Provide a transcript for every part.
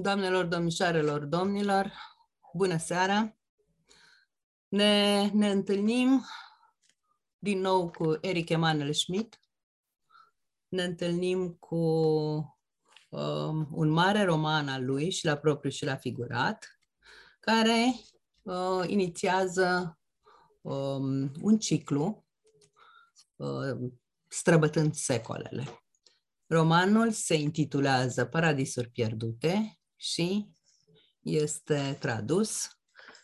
Doamnelor, domnișoarelor, domnilor, bună seara! Ne, ne întâlnim din nou cu Eric Emanuel Schmidt. Ne întâlnim cu um, un mare roman al lui și la propriu și la figurat, care uh, inițiază um, un ciclu uh, străbătând secolele. Romanul se intitulează Paradisuri pierdute și este tradus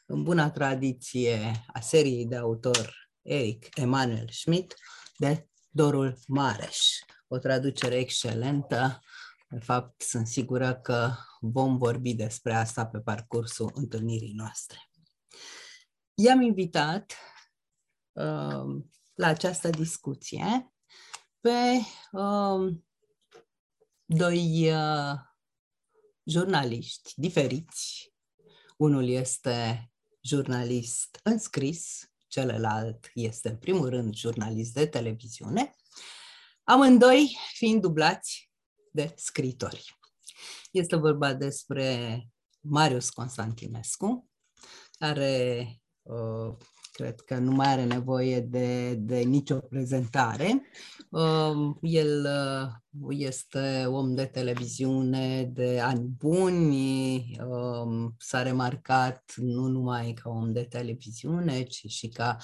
în buna tradiție a seriei de autor Eric Emanuel Schmidt de Dorul Mareș. O traducere excelentă. De fapt, sunt sigură că vom vorbi despre asta pe parcursul întâlnirii noastre. I-am invitat uh, la această discuție pe uh, doi uh, jurnaliști diferiți. Unul este jurnalist înscris, celălalt este în primul rând jurnalist de televiziune, amândoi fiind dublați de scritori. Este vorba despre Marius Constantinescu, care uh, cred că nu mai are nevoie de, de nicio prezentare. Um, el uh, este om de televiziune de ani buni, um, s-a remarcat nu numai ca om de televiziune, ci și ca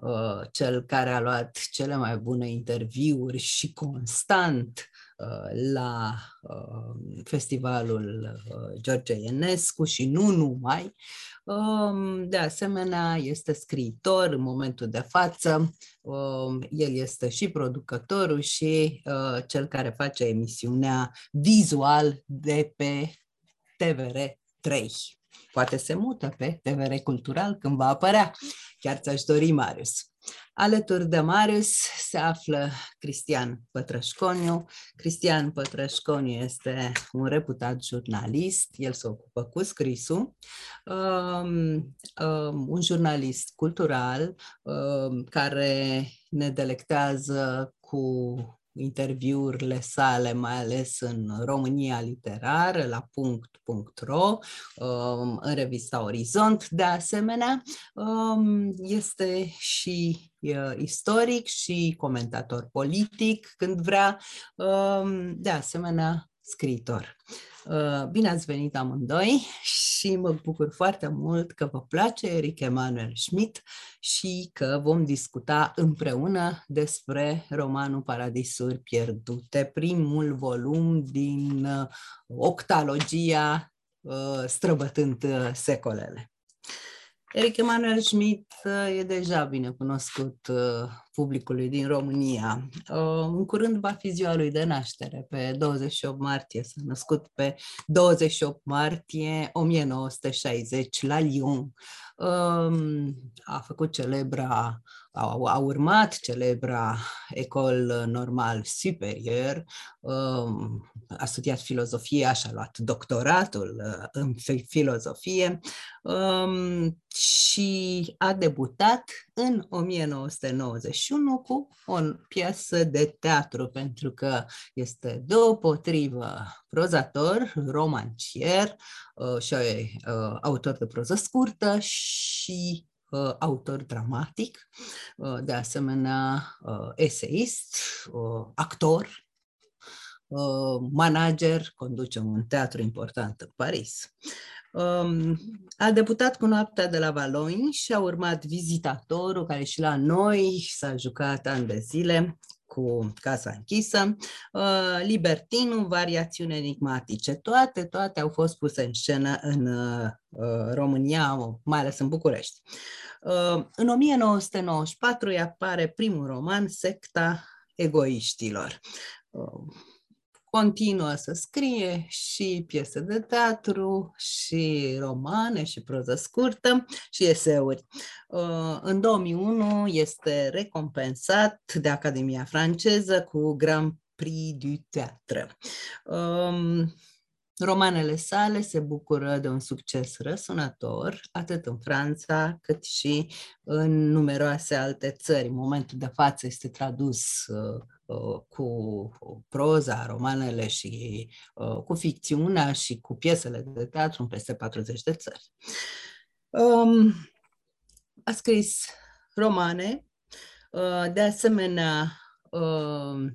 uh, cel care a luat cele mai bune interviuri și constant uh, la festivalul George Enescu și nu numai. Um, de asemenea, este scriitor în momentul de față. Um, el este și producătorul și uh, cel care face emisiunea vizual de pe TVR 3. Poate se mută pe TVR Cultural când va apărea. Chiar ți-aș dori, Marius. Alături de Marius se află Cristian Pătrășconiu. Cristian Pătrășconiu este un reputat jurnalist, el se ocupă cu scrisul, um, um, un jurnalist cultural um, care ne delectează cu interviurile sale, mai ales în România Literară, la punct.ro, um, în revista Orizont. De asemenea, um, este și uh, istoric și comentator politic când vrea, um, de asemenea, scriitor. Uh, bine ați venit amândoi și mă bucur foarte mult că vă place Eric Emanuel Schmidt și că vom discuta împreună despre romanul Paradisuri pierdute, primul volum din uh, octalogia uh, străbătând secolele. Eric Emanuel Schmidt e deja bine cunoscut publicului din România. În curând va fi ziua lui de naștere, pe 28 martie. S-a născut pe 28 martie 1960 la Lyon. A făcut celebra a, a urmat celebra Ecole Normal Superior, um, a studiat filozofia și a luat doctoratul uh, în filozofie um, și a debutat în 1991 cu o piesă de teatru, pentru că este deopotrivă prozator, romancier uh, și uh, autor de proză scurtă și uh, autor dramatic, uh, de asemenea uh, eseist, uh, actor, uh, manager, conduce un teatru important în Paris. Um, a debutat cu Noaptea de la Valoni și a urmat Vizitatorul, care și la noi s-a jucat ani de zile cu Casa închisă, uh, Libertinul, Variațiuni enigmatice, toate, toate au fost puse în scenă în uh, România, mai ales în București. Uh, în 1994 îi apare primul roman, Secta egoiștilor continuă să scrie și piese de teatru, și romane, și proză scurtă, și eseuri. Uh, în 2001 este recompensat de Academia franceză cu Grand Prix du Théâtre. Um, romanele sale se bucură de un succes răsunător, atât în Franța, cât și în numeroase alte țări. În momentul de față este tradus uh, uh, cu proza, romanele și uh, cu ficțiunea și cu piesele de teatru în peste 40 de țări. Um, a scris romane, uh, de asemenea uh,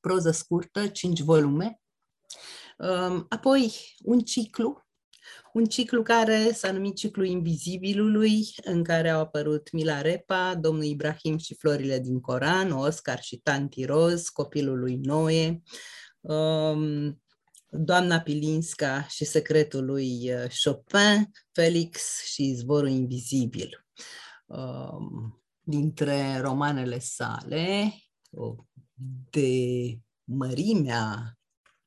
proză scurtă, cinci volume, um, apoi un ciclu, un ciclu care s-a numit Ciclu Invizibilului, în care au apărut Mila Repa, Domnul Ibrahim și Florile din Coran, Oscar și Tanti Roz, Copilul lui Noe, um, Doamna Pilinska și Secretul lui uh, Chopin, Felix și Zborul Invizibil. Um, dintre romanele sale, de mărimea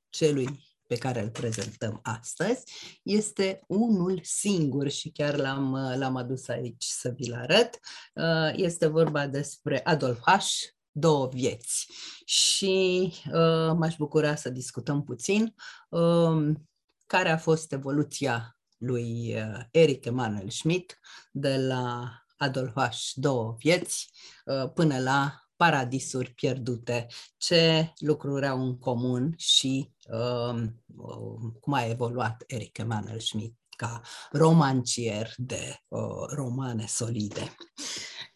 celui pe care îl prezentăm astăzi este unul singur și chiar l-am, l-am adus aici să vi-l arăt. Uh, este vorba despre Adolf H., două vieți. Și uh, m-aș bucura să discutăm puțin uh, care a fost evoluția lui uh, Eric Emanuel Schmidt de la Adolf H. două vieți uh, până la paradisuri pierdute, ce lucruri au în comun și uh, cum a evoluat Eric Emanuel Schmidt ca romancier de uh, romane solide.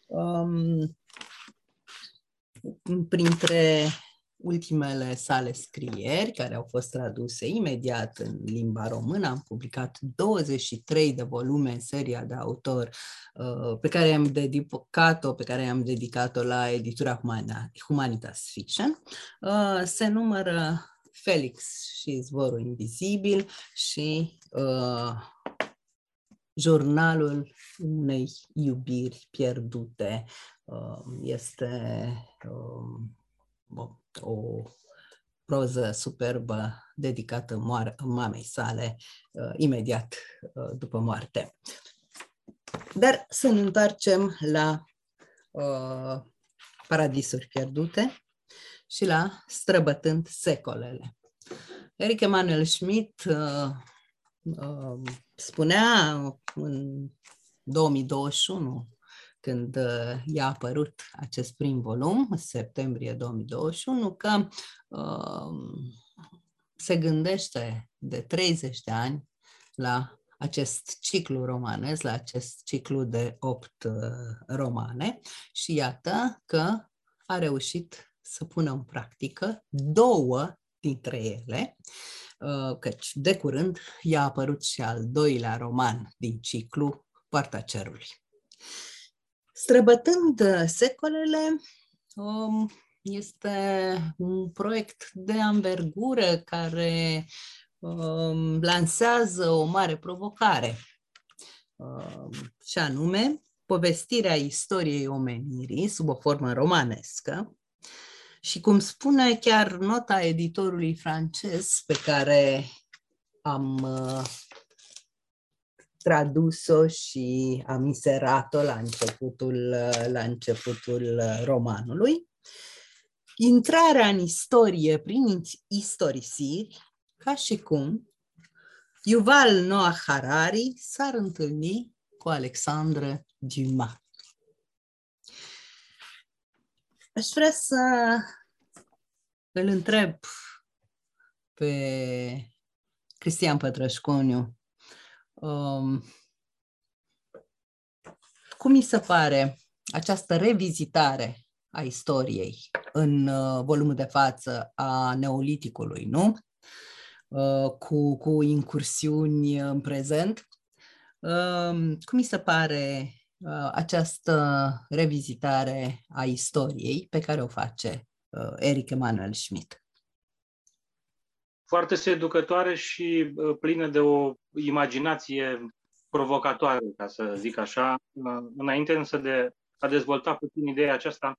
Um, printre ultimele sale scrieri, care au fost traduse imediat în limba română. Am publicat 23 de volume în seria de autor uh, pe care am dedicat-o, pe care am dedicat-o la editura Humanitas Fiction. Uh, se numără Felix și Zborul Invizibil și uh, jurnalul unei iubiri pierdute. Este o proză superbă dedicată moar- mamei sale uh, imediat uh, după moarte. Dar să ne întoarcem la uh, Paradisuri pierdute și la Străbătând secolele. Eric Emanuel Schmidt uh, uh, spunea în 2021 când uh, i-a apărut acest prim volum, în septembrie 2021, că uh, se gândește de 30 de ani la acest ciclu romanez, la acest ciclu de opt uh, romane și iată că a reușit să pună în practică două dintre ele, uh, căci de curând i-a apărut și al doilea roman din ciclu, Poarta Cerului. Străbătând uh, secolele, um, este un proiect de anvergură care um, lansează o mare provocare, um, și anume povestirea istoriei omenirii sub o formă romanescă, și cum spune chiar nota editorului francez pe care am uh, tradus-o și am inserat-o la începutul, la începutul romanului. Intrarea în istorie prin istorisiri, ca și cum Yuval Noah Harari s-ar întâlni cu Alexandre Dumas. Aș vrea să îl întreb pe Cristian Pătrășconiu Um, cum mi se pare această revizitare a istoriei în uh, volumul de față a neoliticului, nu? Uh, cu, cu incursiuni în prezent. Uh, cum mi se pare uh, această revizitare a istoriei pe care o face uh, Eric Emanuel Schmidt? Foarte seducătoare și plină de o imaginație provocatoare, ca să zic așa. Înainte însă de a dezvolta puțin ideea aceasta,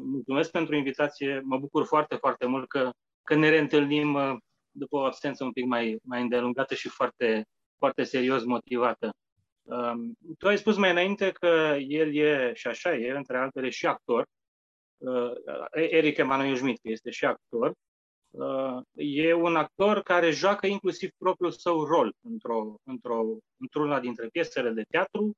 mulțumesc pentru invitație. Mă bucur foarte, foarte mult că, că ne reîntâlnim după o absență un pic mai, mai îndelungată și foarte, foarte serios motivată. Tu ai spus mai înainte că el e, și așa e, între altele, și actor. Eric Emanuel Schmidt, că este și actor Uh, e un actor care joacă inclusiv propriul său rol într-o, într-o, într-una dintre piesele de teatru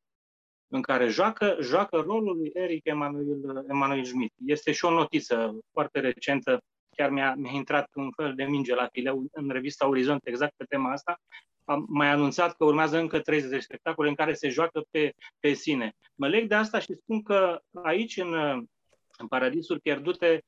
în care joacă, joacă rolul lui Eric Emanuel, Emanuel Schmidt. Este și o notiță foarte recentă, chiar mi-a, mi-a intrat un fel de minge la fileu în revista Orizont exact pe tema asta. Am mai anunțat că urmează încă 30 de spectacole în care se joacă pe, pe sine. Mă leg de asta și spun că aici, în, în Paradisuri Pierdute,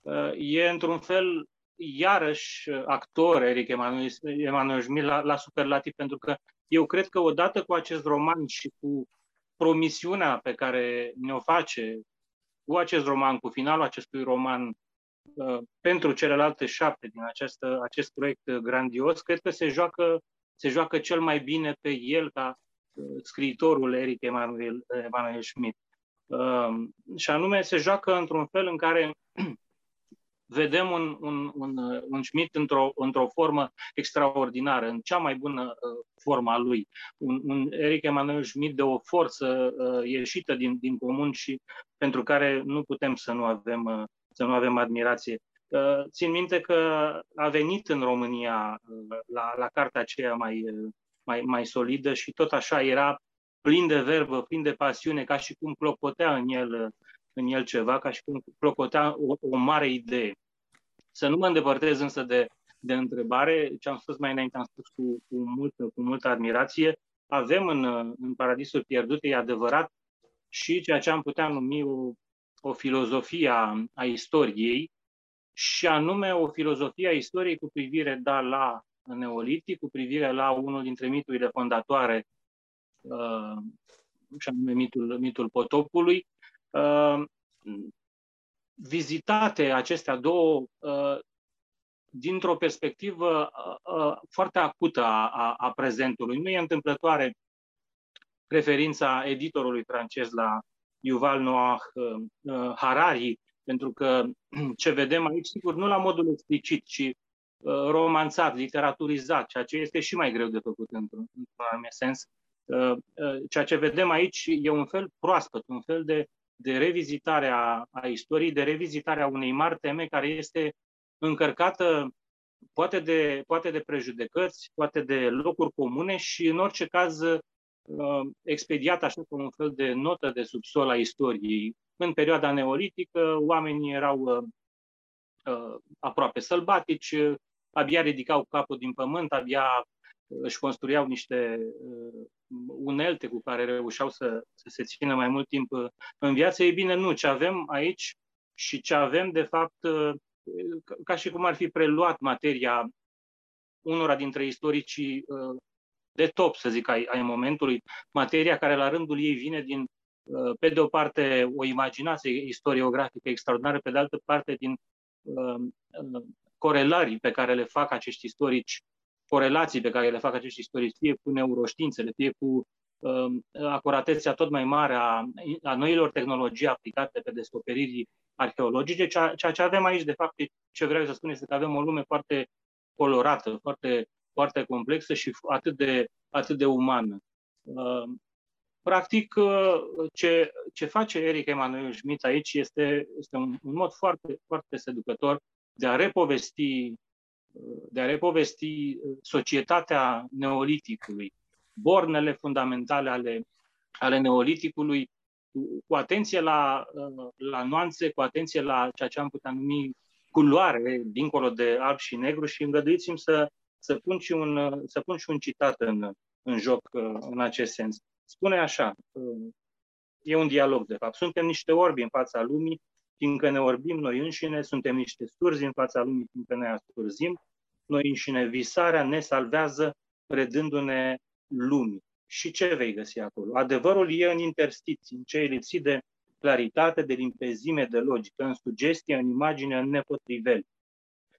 uh, e într-un fel iarăși actor Eric Emanuel, Emanuel Schmidt la, la superlativ, pentru că eu cred că odată cu acest roman și cu promisiunea pe care ne-o face cu acest roman, cu finalul acestui roman, uh, pentru celelalte șapte din acest, acest proiect grandios, cred că se joacă, se joacă cel mai bine pe el ca uh, scriitorul Eric Emanuel, Emanuel Schmidt. Uh, și anume, se joacă într-un fel în care vedem un, un, un, un Schmidt într-o, într-o formă extraordinară, în cea mai bună uh, formă a lui. Un, un Eric Emanuel Schmidt de o forță uh, ieșită din, din comun și pentru care nu putem să nu avem, uh, să nu avem admirație. Uh, țin minte că a venit în România uh, la, la cartea aceea mai, uh, mai, mai solidă și tot așa era plin de verbă, plin de pasiune, ca și cum clopotea în el uh, în el ceva, ca și cum clocotea o, o mare idee. Să nu mă îndepărtez însă de, de întrebare, ce am spus mai înainte, am spus cu, cu, multă, cu multă admirație, avem în, în Paradisul Pierdute, e adevărat, și ceea ce am putea numi o, o filozofie a, a istoriei, și anume o filozofie a istoriei cu privire da, la neolitic, cu privire la unul dintre miturile fondatoare, uh, și anume mitul, mitul potopului, Uh, vizitate acestea două uh, dintr-o perspectivă uh, foarte acută a, a, a prezentului. Nu e întâmplătoare referința editorului francez la Yuval Noah Harari, pentru că ce vedem aici, sigur, nu la modul explicit, ci romanțat, literaturizat, ceea ce este și mai greu de făcut într-un, într-un anumit sens. Ceea ce vedem aici e un fel proaspăt, un fel de de revizitare a, a istoriei, de revizitare a unei mari teme care este încărcată poate de, poate de prejudecăți, poate de locuri comune și, în orice caz, uh, expediat așa cum un fel de notă de subsol a istoriei. În perioada neolitică, oamenii erau uh, uh, aproape sălbatici, abia ridicau capul din pământ, abia își construiau niște uh, unelte cu care reușeau să, să se țină mai mult timp uh, în viață. Ei bine, nu. Ce avem aici și ce avem, de fapt, uh, ca și cum ar fi preluat materia unora dintre istoricii de top, să zic, ai, ai momentului, materia care la rândul ei vine din, pe de o parte, o imaginație istoriografică extraordinară, pe de altă parte, din corelarii pe care le fac acești istorici corelații pe care le fac acești istorici, fie cu neuroștiințele, fie cu uh, acuratețea tot mai mare a, a noilor tehnologii aplicate pe descoperiri arheologice, ceea, ceea ce avem aici, de fapt, ce vreau să spun este că avem o lume foarte colorată, foarte, foarte complexă și atât de, atât de umană. Uh, practic, uh, ce, ce face Eric Emanuel Schmidt aici este, este un, un mod foarte, foarte seducător de a repovesti de a repovesti uh, societatea neoliticului, bornele fundamentale ale, ale neoliticului, cu atenție la, uh, la nuanțe, cu atenție la ceea ce am putea numi culoare, dincolo de alb și negru și îngăduiți-mi să, să, pun și un, uh, să pun și un citat în, în joc în acest sens. Spune așa, e un dialog de fapt, suntem niște orbi în fața lumii, fiindcă ne orbim noi înșine, suntem niște surzi în fața lumii, fiindcă ne asurzim, noi înșine. Visarea ne salvează predându-ne lumii. Și ce vei găsi acolo? Adevărul e în interstiții, în ce e lipsit de claritate, de limpezime, de logică, în sugestie, în imagine, în nepotriveli.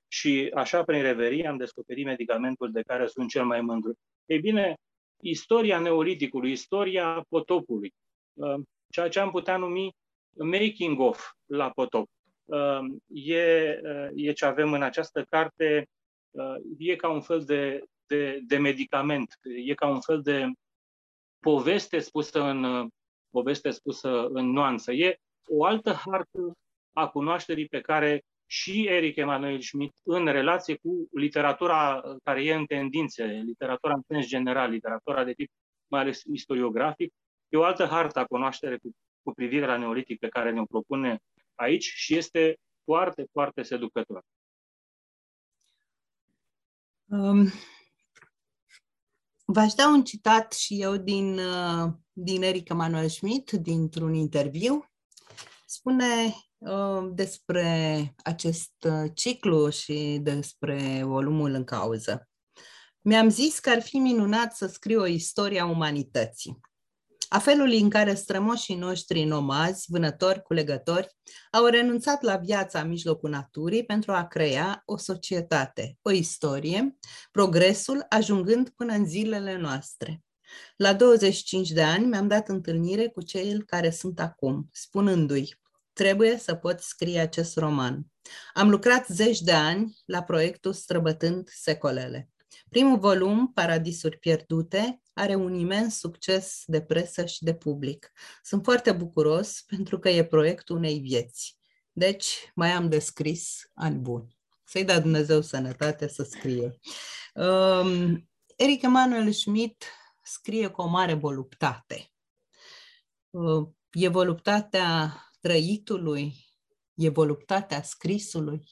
Și așa, prin reverie, am descoperit medicamentul de care sunt cel mai mândru. Ei bine, istoria neoliticului, istoria potopului, uh, ceea ce am putea numi making of la potop, uh, e, uh, e ce avem în această carte e ca un fel de, de, de medicament, e ca un fel de poveste spusă în, poveste spusă în nuanță. E o altă hartă a cunoașterii pe care și Eric Emanuel Schmidt în relație cu literatura care e în tendințe, literatura în sens general, literatura de tip mai ales istoriografic, e o altă hartă a cunoaștere cu, cu privire la neolitic pe care ne-o propune aici și este foarte, foarte seducător. Um, v-aș da un citat și eu din, uh, din Eric Emanuel Schmidt, dintr-un interviu. Spune uh, despre acest uh, ciclu și despre volumul în cauză. Mi-am zis că ar fi minunat să scriu o istorie a umanității a felului în care strămoșii noștri nomazi, vânători, culegători, au renunțat la viața în mijlocul naturii pentru a crea o societate, o istorie, progresul ajungând până în zilele noastre. La 25 de ani mi-am dat întâlnire cu cei care sunt acum, spunându-i, trebuie să pot scrie acest roman. Am lucrat zeci de ani la proiectul Străbătând secolele. Primul volum, Paradisuri pierdute, are un imens succes de presă și de public. Sunt foarte bucuros pentru că e proiectul unei vieți. Deci mai am de scris ani buni. Să-i dea Dumnezeu sănătate să scrie. Um, Eric Emanuel Schmidt scrie cu o mare voluptate. Uh, e voluptatea trăitului, e voluptatea scrisului.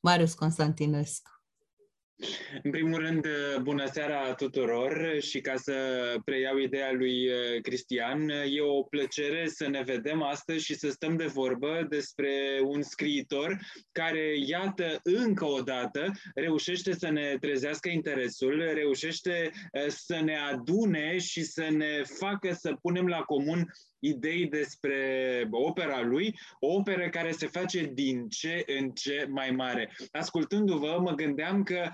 Marius Constantinescu. În primul rând, bună seara tuturor și ca să preiau ideea lui uh, Cristian, e o plăcere să ne vedem astăzi și să stăm de vorbă despre un scriitor care, iată, încă o dată reușește să ne trezească interesul, reușește uh, să ne adune și să ne facă să punem la comun idei despre opera lui, o operă care se face din ce în ce mai mare. Ascultându-vă, mă gândeam că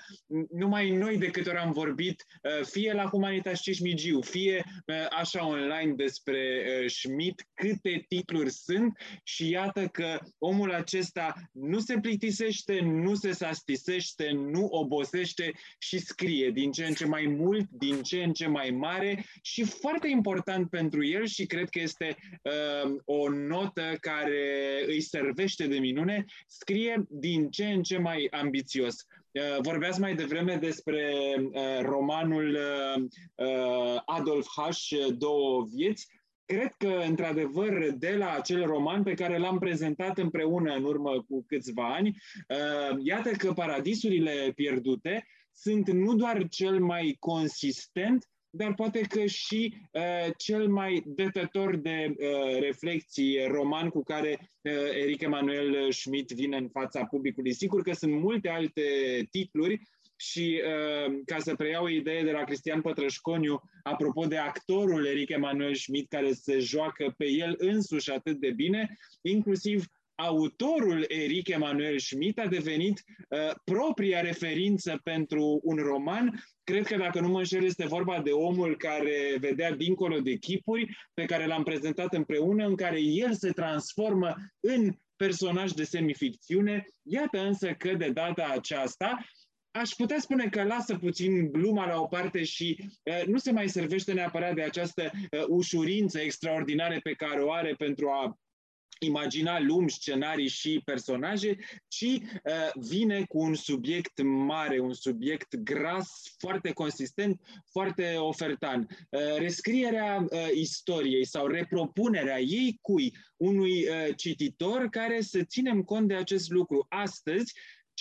numai noi de câte ori am vorbit, uh, fie la Humanitas Cismigiu, fie uh, așa online despre uh, Schmidt, câte titluri sunt și iată că omul acesta nu se plictisește, nu se sastisește, nu obosește și scrie din ce în ce mai mult, din ce în ce mai mare și foarte important pentru el și cred că este este uh, o notă care îi servește de minune, scrie din ce în ce mai ambițios. Uh, vorbeați mai devreme despre uh, romanul uh, uh Adolf H. Două vieți. Cred că, într-adevăr, de la acel roman pe care l-am prezentat împreună în urmă cu câțiva ani, uh, iată că Paradisurile pierdute sunt nu doar cel mai consistent, dar poate că și uh, cel mai dătător de uh, reflexii roman cu care uh, Eric Emanuel Schmidt vine în fața publicului. Sigur că sunt multe alte titluri și uh, ca să preiau o idee de la Cristian Pătrășconiu, apropo de actorul Eric Emanuel Schmidt care se joacă pe el însuși atât de bine, inclusiv autorul Eric Emanuel Schmidt a devenit uh, propria referință pentru un roman. Cred că, dacă nu mă înșel, este vorba de omul care vedea dincolo de chipuri, pe care l-am prezentat împreună, în care el se transformă în personaj de semificțiune. Iată însă că de data aceasta aș putea spune că lasă puțin gluma la o parte și uh, nu se mai servește neapărat de această uh, ușurință extraordinară pe care o are pentru a imagina lumi, scenarii și personaje, ci uh, vine cu un subiect mare, un subiect gras, foarte consistent, foarte ofertan. Uh, rescrierea uh, istoriei sau repropunerea ei cui unui uh, cititor care să ținem cont de acest lucru. Astăzi,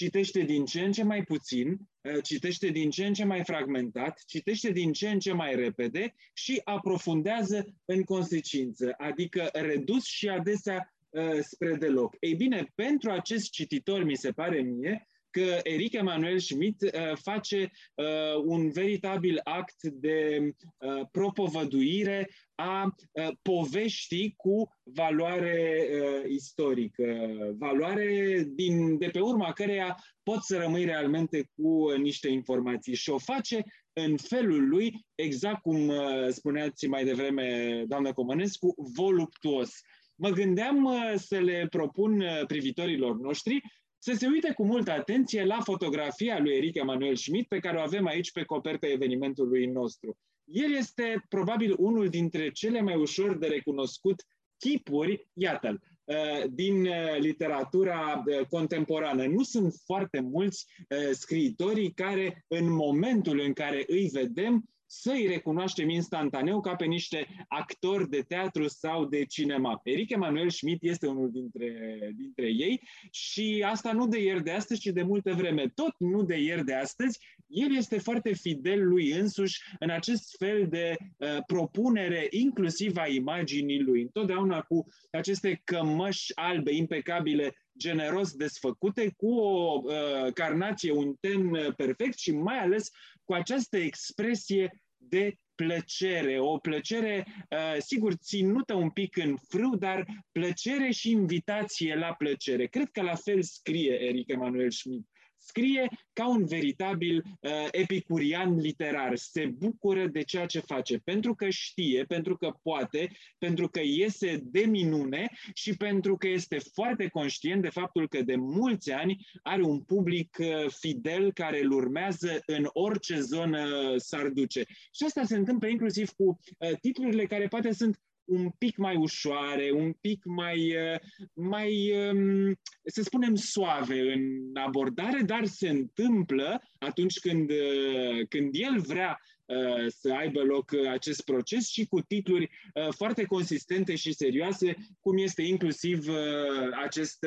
citește din ce în ce mai puțin, uh, citește din ce în ce mai fragmentat, citește din ce în ce mai repede și aprofundează în consecință, adică redus și adesea uh, spre deloc. Ei bine, pentru acest cititor, mi se pare mie, că Eric Emanuel Schmidt uh, face uh, un veritabil act de uh, propovăduire a uh, poveștii cu valoare uh, istorică, valoare din, de pe urma căreia poți să rămâi realmente cu niște informații și o face în felul lui, exact cum uh, spuneați mai devreme, doamnă Comănescu, voluptuos. Mă gândeam uh, să le propun uh, privitorilor noștri să se uite cu multă atenție la fotografia lui Eric Emanuel Schmidt pe care o avem aici pe coperta evenimentului nostru. El este probabil unul dintre cele mai ușor de recunoscut tipuri, iată-l, din literatura contemporană. Nu sunt foarte mulți scriitorii care, în momentul în care îi vedem, să îi recunoaștem instantaneu ca pe niște actori de teatru sau de cinema. Eric Emanuel Schmidt este unul dintre, dintre ei și asta nu de ieri de astăzi, ci de multă vreme. Tot nu de ieri de astăzi, el este foarte fidel lui însuși în acest fel de uh, propunere, inclusiv a imaginii lui. Întotdeauna cu aceste cămăși albe, impecabile, generos desfăcute, cu o uh, carnație, un ten perfect și mai ales cu această expresie de plăcere, o plăcere, uh, sigur, ținută un pic în frâu, dar plăcere și invitație la plăcere. Cred că la fel scrie Eric Emanuel Schmidt scrie ca un veritabil uh, epicurian literar. Se bucură de ceea ce face, pentru că știe, pentru că poate, pentru că iese de minune și pentru că este foarte conștient de faptul că de mulți ani are un public uh, fidel care îl urmează în orice zonă s-ar duce. Și asta se întâmplă inclusiv cu uh, titlurile care poate sunt un pic mai ușoare, un pic mai, uh, mai, um, să spunem, suave în abordare, dar se întâmplă atunci când, uh, când el vrea Uh, să aibă loc uh, acest proces și cu titluri uh, foarte consistente și serioase, cum este inclusiv acest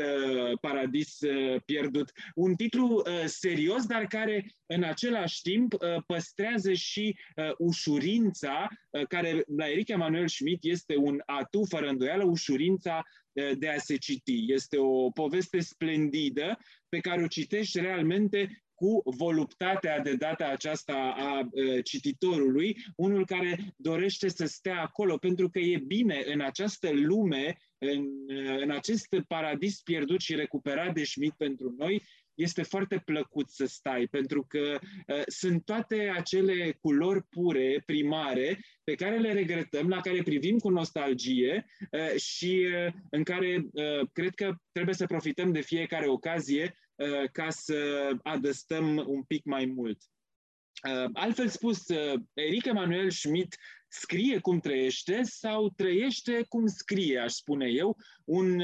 paradis pierdut. Un titlu serios, dar care în același timp păstrează și ușurința, care la Eric Emanuel Schmidt este un atu fără îndoială, ușurința de a se citi. Este o poveste splendidă pe care o citești realmente cu voluptatea de data aceasta a cititorului, unul care dorește să stea acolo, pentru că e bine în această lume, în, în acest paradis pierdut și recuperat de Schmidt pentru noi, este foarte plăcut să stai, pentru că uh, sunt toate acele culori pure, primare, pe care le regretăm, la care privim cu nostalgie uh, și uh, în care uh, cred că trebuie să profităm de fiecare ocazie Uh, ca să adăstăm un pic mai mult. Uh, altfel spus, uh, Eric Emanuel Schmidt scrie cum trăiește sau trăiește cum scrie, aș spune eu, un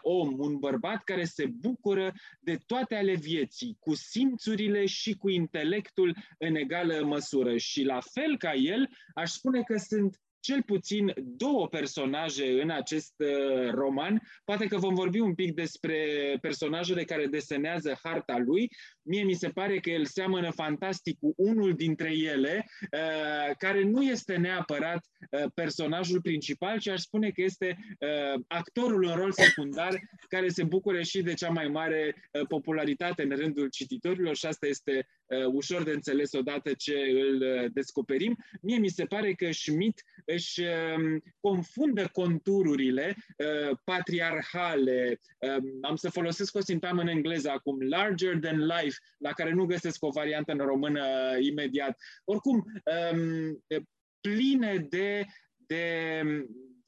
om, un bărbat care se bucură de toate ale vieții, cu simțurile și cu intelectul în egală măsură. Și la fel ca el, aș spune că sunt cel puțin două personaje în acest uh, roman. Poate că vom vorbi un pic despre personajele care desenează harta lui. Mie mi se pare că el seamănă fantastic cu unul dintre ele, uh, care nu este neapărat uh, personajul principal, ci aș spune că este actorul în rol secundar care se bucură și de cea mai mare popularitate în rândul cititorilor și asta este ușor de înțeles odată ce îl descoperim. Mie mi se pare că Schmidt își um, confundă contururile uh, patriarhale, um, am să folosesc o sintagmă în engleză acum, larger than life, la care nu găsesc o variantă în română imediat. Oricum, um, pline de, de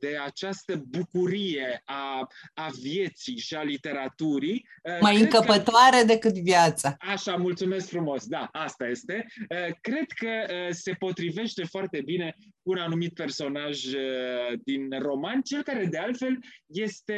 de această bucurie a, a vieții și a literaturii. Uh, Mai încăpătoare că, decât viața. Așa, mulțumesc frumos. Da, asta este. Uh, cred că uh, se potrivește foarte bine cu un anumit personaj din roman, cel care de altfel este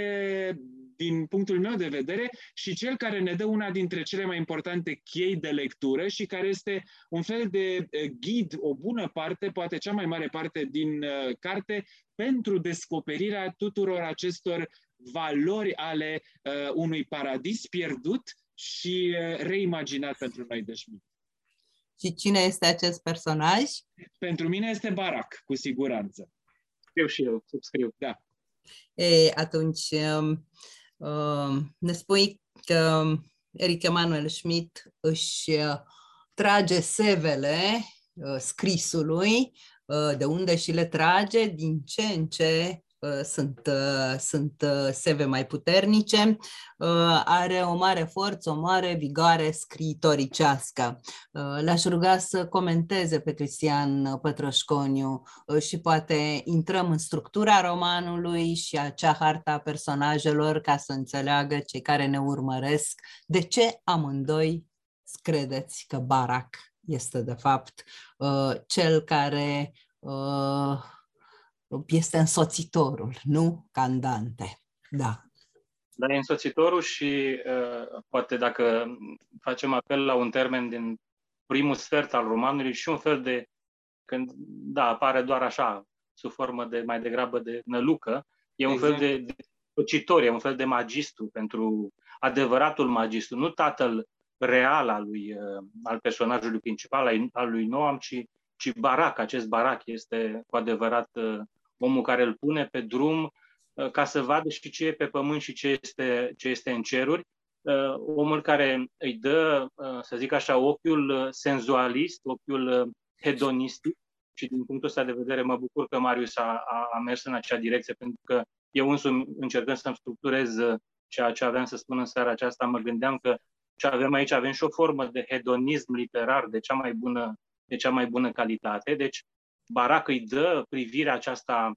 din punctul meu de vedere, și cel care ne dă una dintre cele mai importante chei de lectură și care este un fel de ghid, o bună parte, poate cea mai mare parte din carte, pentru descoperirea tuturor acestor valori ale uh, unui paradis pierdut și uh, reimaginat pentru noi de Schmidt. Și cine este acest personaj? Pentru mine este Barack, cu siguranță. Eu și eu, subscriu. Da. E, atunci, um, um, ne spui că Eric Emanuel Schmidt își uh, trage sevele uh, scrisului Uh, de unde și le trage, din ce în ce uh, sunt, uh, sunt seve mai puternice, are o mare forță, o mare vigoare scriitoricească. L-aș ruga să comenteze pe Cristian Pătrășconiu. Și poate intrăm în structura romanului și acea harta personajelor ca să înțeleagă cei care ne urmăresc. De ce amândoi credeți că Barack este de fapt uh, cel care uh, este însoțitorul, nu Candante. Da. Dar e însoțitorul și uh, poate dacă facem apel la un termen din primul sfert al romanului și un fel de, când, da, apare doar așa, sub formă de mai degrabă de nălucă, e un exact. fel de, de e un fel de magistru pentru adevăratul magistru, nu tatăl real al, lui, uh, al personajului principal, al lui Noam, ci, ci Barac. Acest Barac este cu adevărat uh, omul care îl pune pe drum uh, ca să vadă și ce e pe pământ și ce este, ce este în ceruri. Omul care îi dă, să zic așa, ochiul senzualist, ochiul hedonistic și din punctul ăsta de vedere mă bucur că Marius a, a, a mers în acea direcție pentru că eu însumi încercând să-mi structurez ceea ce aveam să spun în seara aceasta, mă gândeam că ce avem aici, avem și o formă de hedonism literar de cea mai bună, de cea mai bună calitate. Deci, Barac îi dă privirea aceasta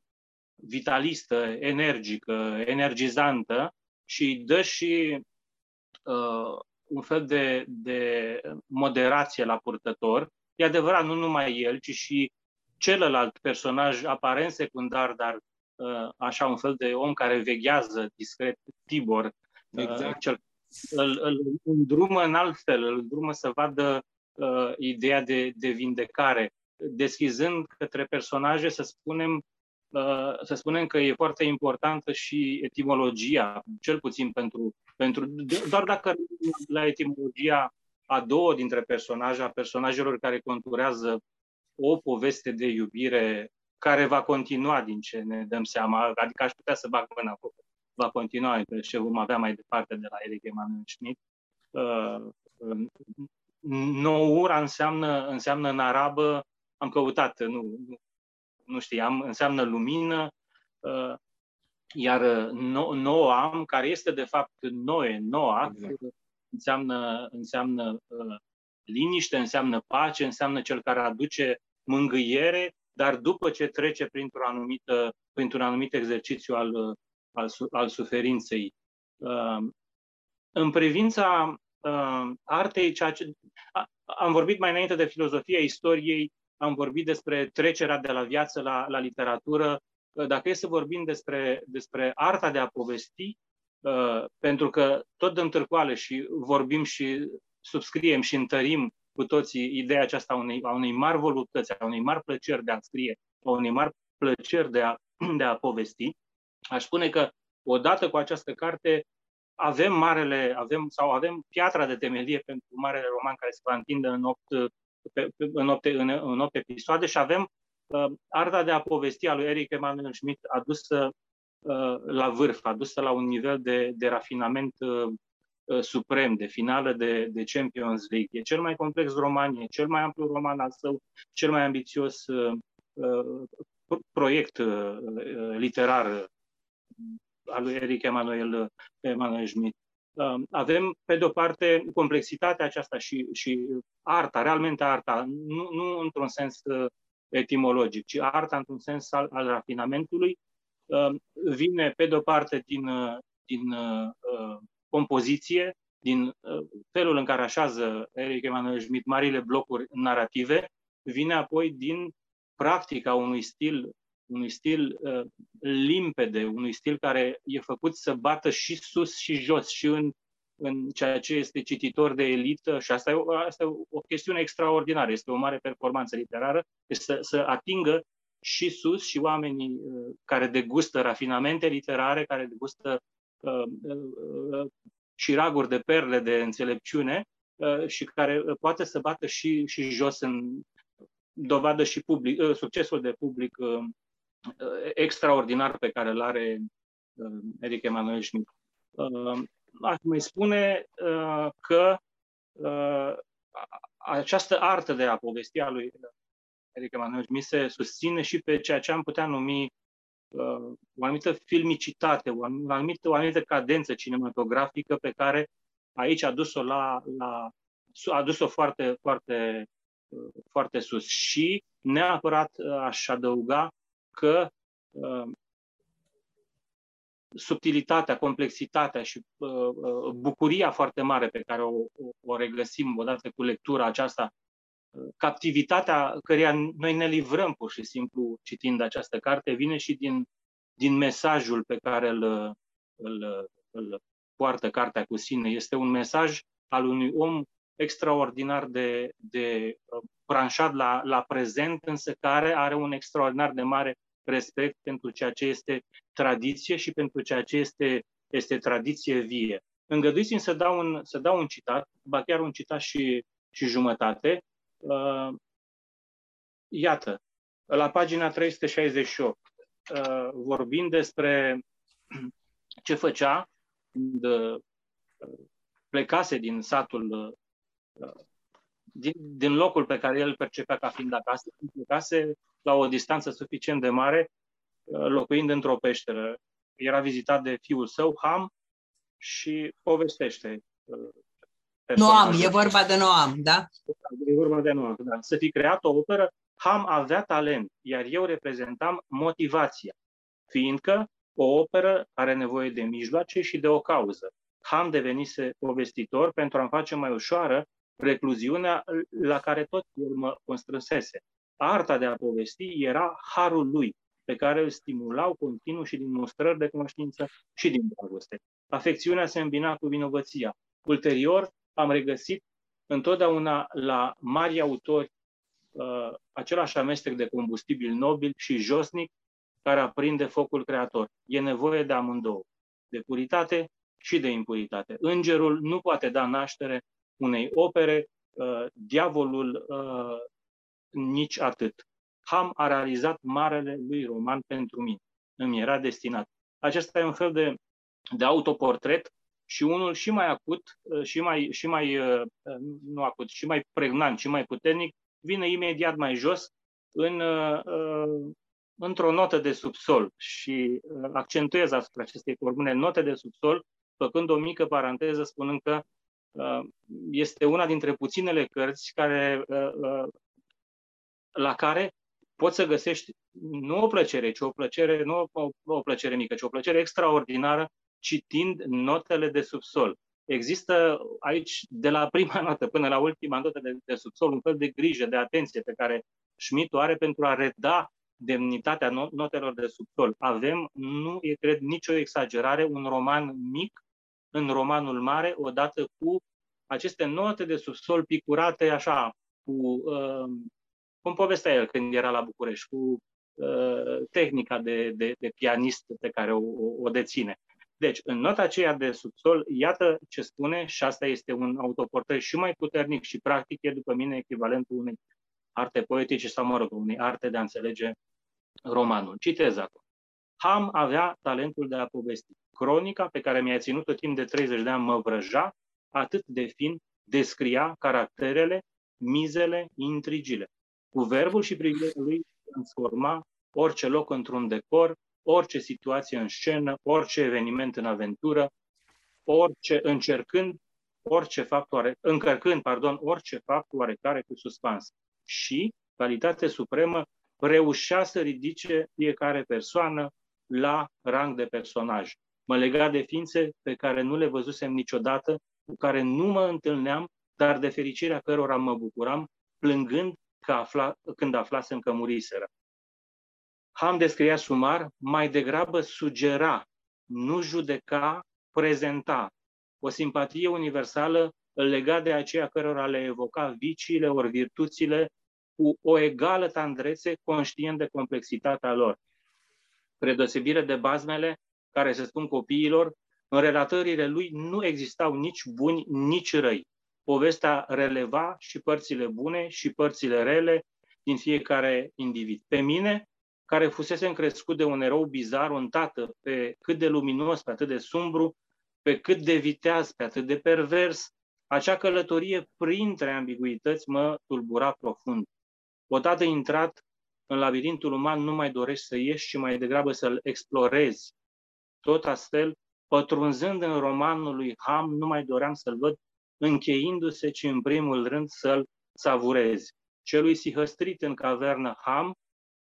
vitalistă, energică, energizantă și îi dă și uh, un fel de, de moderație la purtător. E adevărat, nu numai el, ci și celălalt personaj aparent secundar, dar uh, așa un fel de om care veghează discret, Tibor, uh, exact. uh, cel îl, îl îndrumă în alt fel, îl îndrumă să vadă uh, ideea de, de vindecare, deschizând către personaje, să spunem, uh, să spunem că e foarte importantă și etimologia, cel puțin pentru, pentru doar dacă la etimologia a două dintre personaje, a personajelor care conturează o poveste de iubire care va continua din ce ne dăm seama, adică aș putea să bag mâna acolo va continua și vom avea mai departe de la Eric Emanuel Schmidt. Uh, Noura înseamnă, înseamnă în arabă, am căutat, nu, nu, nu știam, înseamnă lumină, uh, iar no, Noam, care este de fapt Noe, Noa, exact. înseamnă, înseamnă uh, liniște, înseamnă pace, înseamnă cel care aduce mângâiere, dar după ce trece printr-un anumit, printr-un anumit exercițiu al al, al suferinței. Uh, în privința uh, artei, ceea ce, am vorbit mai înainte de filozofia istoriei, am vorbit despre trecerea de la viață la, la literatură. Uh, dacă e să vorbim despre, despre arta de a povesti, pentru că tot de întârcoale și vorbim și subscriem și întărim cu toții ideea aceasta a unei, a unei mari voluptăți, a unei mari plăceri de a scrie, a unei mari plăceri de a, de a povesti, Aș spune că odată cu această carte avem marele, avem, sau avem piatra de temelie pentru marele roman care se va întinde în opt, pe, în opt, în, în opt episoade și avem uh, arta de a povesti a lui Eric Emanuel Schmidt adusă uh, la vârf, adusă la un nivel de, de rafinament uh, uh, suprem, de finală de, de Champions League. E cel mai complex roman, e cel mai amplu roman al său, cel mai ambițios uh, uh, proiect uh, literar al lui Eric Emanuel, Emanuel Schmidt. Um, avem, pe de-o parte, complexitatea aceasta și, și arta, realmente arta, nu, nu într-un sens uh, etimologic, ci arta într-un sens al, al rafinamentului, um, vine, pe de-o parte, din, uh, din uh, compoziție, din felul în care așează Eric Emanuel Schmidt marile blocuri narrative, vine apoi din practica unui stil unui stil uh, limpede, unui stil care e făcut să bată și sus și jos și în, în ceea ce este cititor de elită și asta e, o, asta e o chestiune extraordinară, este o mare performanță literară, este să, să atingă și sus și oamenii uh, care degustă rafinamente literare, care degustă uh, uh, uh raguri de perle de înțelepciune uh, și care uh, poate să bată și, și jos în dovadă și public, uh, succesul de public uh, Uh, extraordinar pe care îl are uh, Eric Emanuel Schmidt. Uh, aș mai spune că această artă de a povesti a lui Eric Emanuel Schmidt se susține și pe ceea ce am putea numi o anumită filmicitate, o anumită, o anumită cadență cinematografică pe care aici a dus-o la, la a dus-o foarte, foarte, foarte sus. Și neapărat aș adăuga că uh, subtilitatea, complexitatea și uh, uh, bucuria foarte mare pe care o, o regăsim odată cu lectura aceasta, uh, captivitatea căreia noi ne livrăm pur și simplu citind această carte, vine și din, din mesajul pe care îl, îl, îl, poartă cartea cu sine. Este un mesaj al unui om extraordinar de, de uh, branșat la, la prezent, însă care are un extraordinar de mare respect pentru ceea ce este tradiție și pentru ceea ce este, este tradiție vie. Îngăduiți-mi să dau un, să dau un citat, ba chiar un citat și, și jumătate. Uh, iată, la pagina 368, uh, vorbind despre ce făcea când uh, plecase din satul, uh, din, din locul pe care el percepea ca fiind acasă, plecase la o distanță suficient de mare, uh, locuind într-o peșteră. Era vizitat de fiul său, Ham, și povestește. Noam, e vorba de Noam, da? E vorba de Noam, da. Să fi creat o operă, Ham avea talent, iar eu reprezentam motivația, fiindcă o operă are nevoie de mijloace și de o cauză. Ham devenise povestitor pentru a-mi face mai ușoară recluziunea la care tot el mă constrânsese. Arta de a povesti era harul lui, pe care îl stimulau continuu și din mustrări de cunoștință și din dragoste. Afecțiunea se îmbina cu vinovăția. Ulterior, am regăsit întotdeauna la mari autori uh, același amestec de combustibil nobil și josnic care aprinde focul creator. E nevoie de amândouă, de puritate și de impuritate. Îngerul nu poate da naștere unei opere, uh, diavolul uh, nici atât. Ham a realizat marele lui roman pentru mine. Îmi era destinat. Acesta e un fel de, de autoportret și unul și mai acut, uh, și mai, și mai uh, nu acut, și mai pregnant, și mai puternic, vine imediat mai jos în uh, într-o notă de subsol și uh, accentuez asupra acestei formule note de subsol, făcând o mică paranteză spunând că uh, este una dintre puținele cărți care, uh, la care poți să găsești nu o plăcere, ci o plăcere, nu o, o plăcere mică, ci o plăcere extraordinară citind notele de subsol. Există aici, de la prima notă până la ultima notă de, de subsol, un fel de grijă, de atenție pe care Schmidt o are pentru a reda demnitatea notelor de subsol. Avem, nu e, cred, nicio exagerare, un roman mic în romanul mare, odată cu aceste note de subsol picurate așa, cu, uh, cum povestea el când era la București, cu uh, tehnica de, de, de pianist pe care o, o deține. Deci, în nota aceea de subsol, iată ce spune, și asta este un autoportret și mai puternic și practic, e după mine echivalentul unei arte poetice sau, mă rog, unei arte de a înțelege romanul. Citez acum. Ham avea talentul de a povesti. Cronica pe care mi-a ținut-o timp de 30 de ani mă vrăja, atât de fin descria caracterele, mizele, intrigile. Cu verbul și privirea lui transforma orice loc într-un decor, orice situație în scenă, orice eveniment în aventură, orice încercând, orice fapt oare, încărcând, pardon, orice fapt oarecare cu suspans. Și, calitate supremă, reușea să ridice fiecare persoană la rang de personaj. Mă lega de ființe pe care nu le văzusem niciodată, cu care nu mă întâlneam, dar de fericirea cărora mă bucuram, plângând că afla, când aflasem că muriseră. Ham descria sumar, mai degrabă sugera, nu judeca, prezenta. O simpatie universală îl lega de aceea cărora le evoca viciile ori virtuțile cu o egală tandrețe, conștient de complexitatea lor. Predosebire de bazmele care se spun copiilor, în relatările lui nu existau nici buni, nici răi. Povestea releva și părțile bune și părțile rele din fiecare individ. Pe mine, care fusese crescut de un erou bizar, un tată pe cât de luminos, pe atât de sumbru, pe cât de viteaz, pe atât de pervers, acea călătorie printre ambiguități mă tulbura profund. Odată intrat în labirintul uman, nu mai dorești să ieși, ci mai degrabă să-l explorezi. Tot astfel, pătrunzând în romanul lui Ham, nu mai doream să-l văd încheindu-se, ci în primul rând să-l savurezi. Celui sihăstrit în cavernă Ham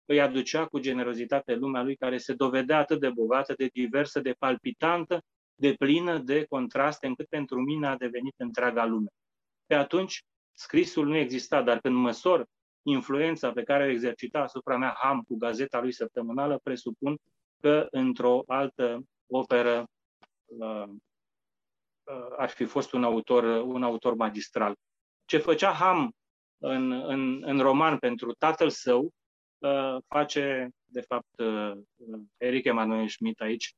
îi aducea cu generozitate lumea lui, care se dovedea atât de bogată, de diversă, de palpitantă, de plină de contraste, încât pentru mine a devenit întreaga lume. Pe atunci, scrisul nu exista, dar când măsor influența pe care o exercita asupra mea Ham cu gazeta lui săptămânală, presupun că într-o altă operă uh, ar fi fost un autor, un autor magistral. Ce făcea Ham în, în, în roman pentru tatăl său, face, de fapt, Eric Emanuel Schmidt aici,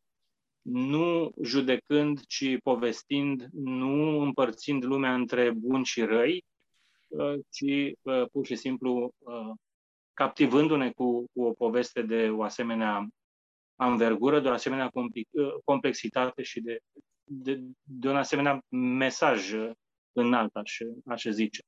nu judecând, ci povestind, nu împărțind lumea între buni și răi, ci pur și simplu captivându-ne cu, cu o poveste de o asemenea anvergură, de o asemenea complexitate și de, de, de un asemenea mesaj înalt, aș, aș zice.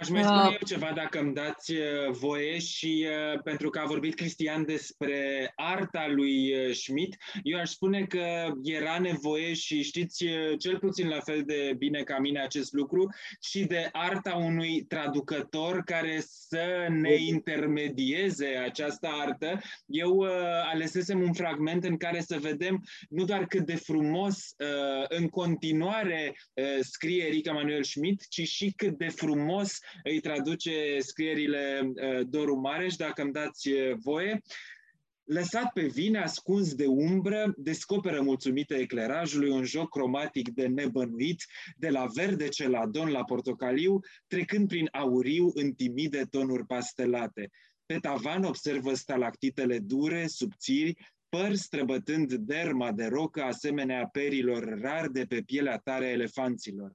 Aș mai spune eu ceva, dacă îmi dați uh, voie și uh, pentru că a vorbit Cristian despre arta lui uh, Schmidt, eu aș spune că era nevoie și știți cel puțin la fel de bine ca mine acest lucru și de arta unui traducător care să ne intermedieze această artă. Eu alesesem un fragment în care să vedem nu doar cât de frumos în continuare scrie Erika Manuel Schmidt, ci și cât de frumos îi traduce scrierile uh, Doru Mareș, dacă îmi dați uh, voie. Lăsat pe vine, ascuns de umbră, descoperă mulțumită eclerajului un joc cromatic de nebănuit, de la verde celadon la portocaliu, trecând prin auriu în timide tonuri pastelate. Pe tavan observă stalactitele dure, subțiri, păr străbătând derma de rocă asemenea perilor rar de pe pielea tare a elefanților.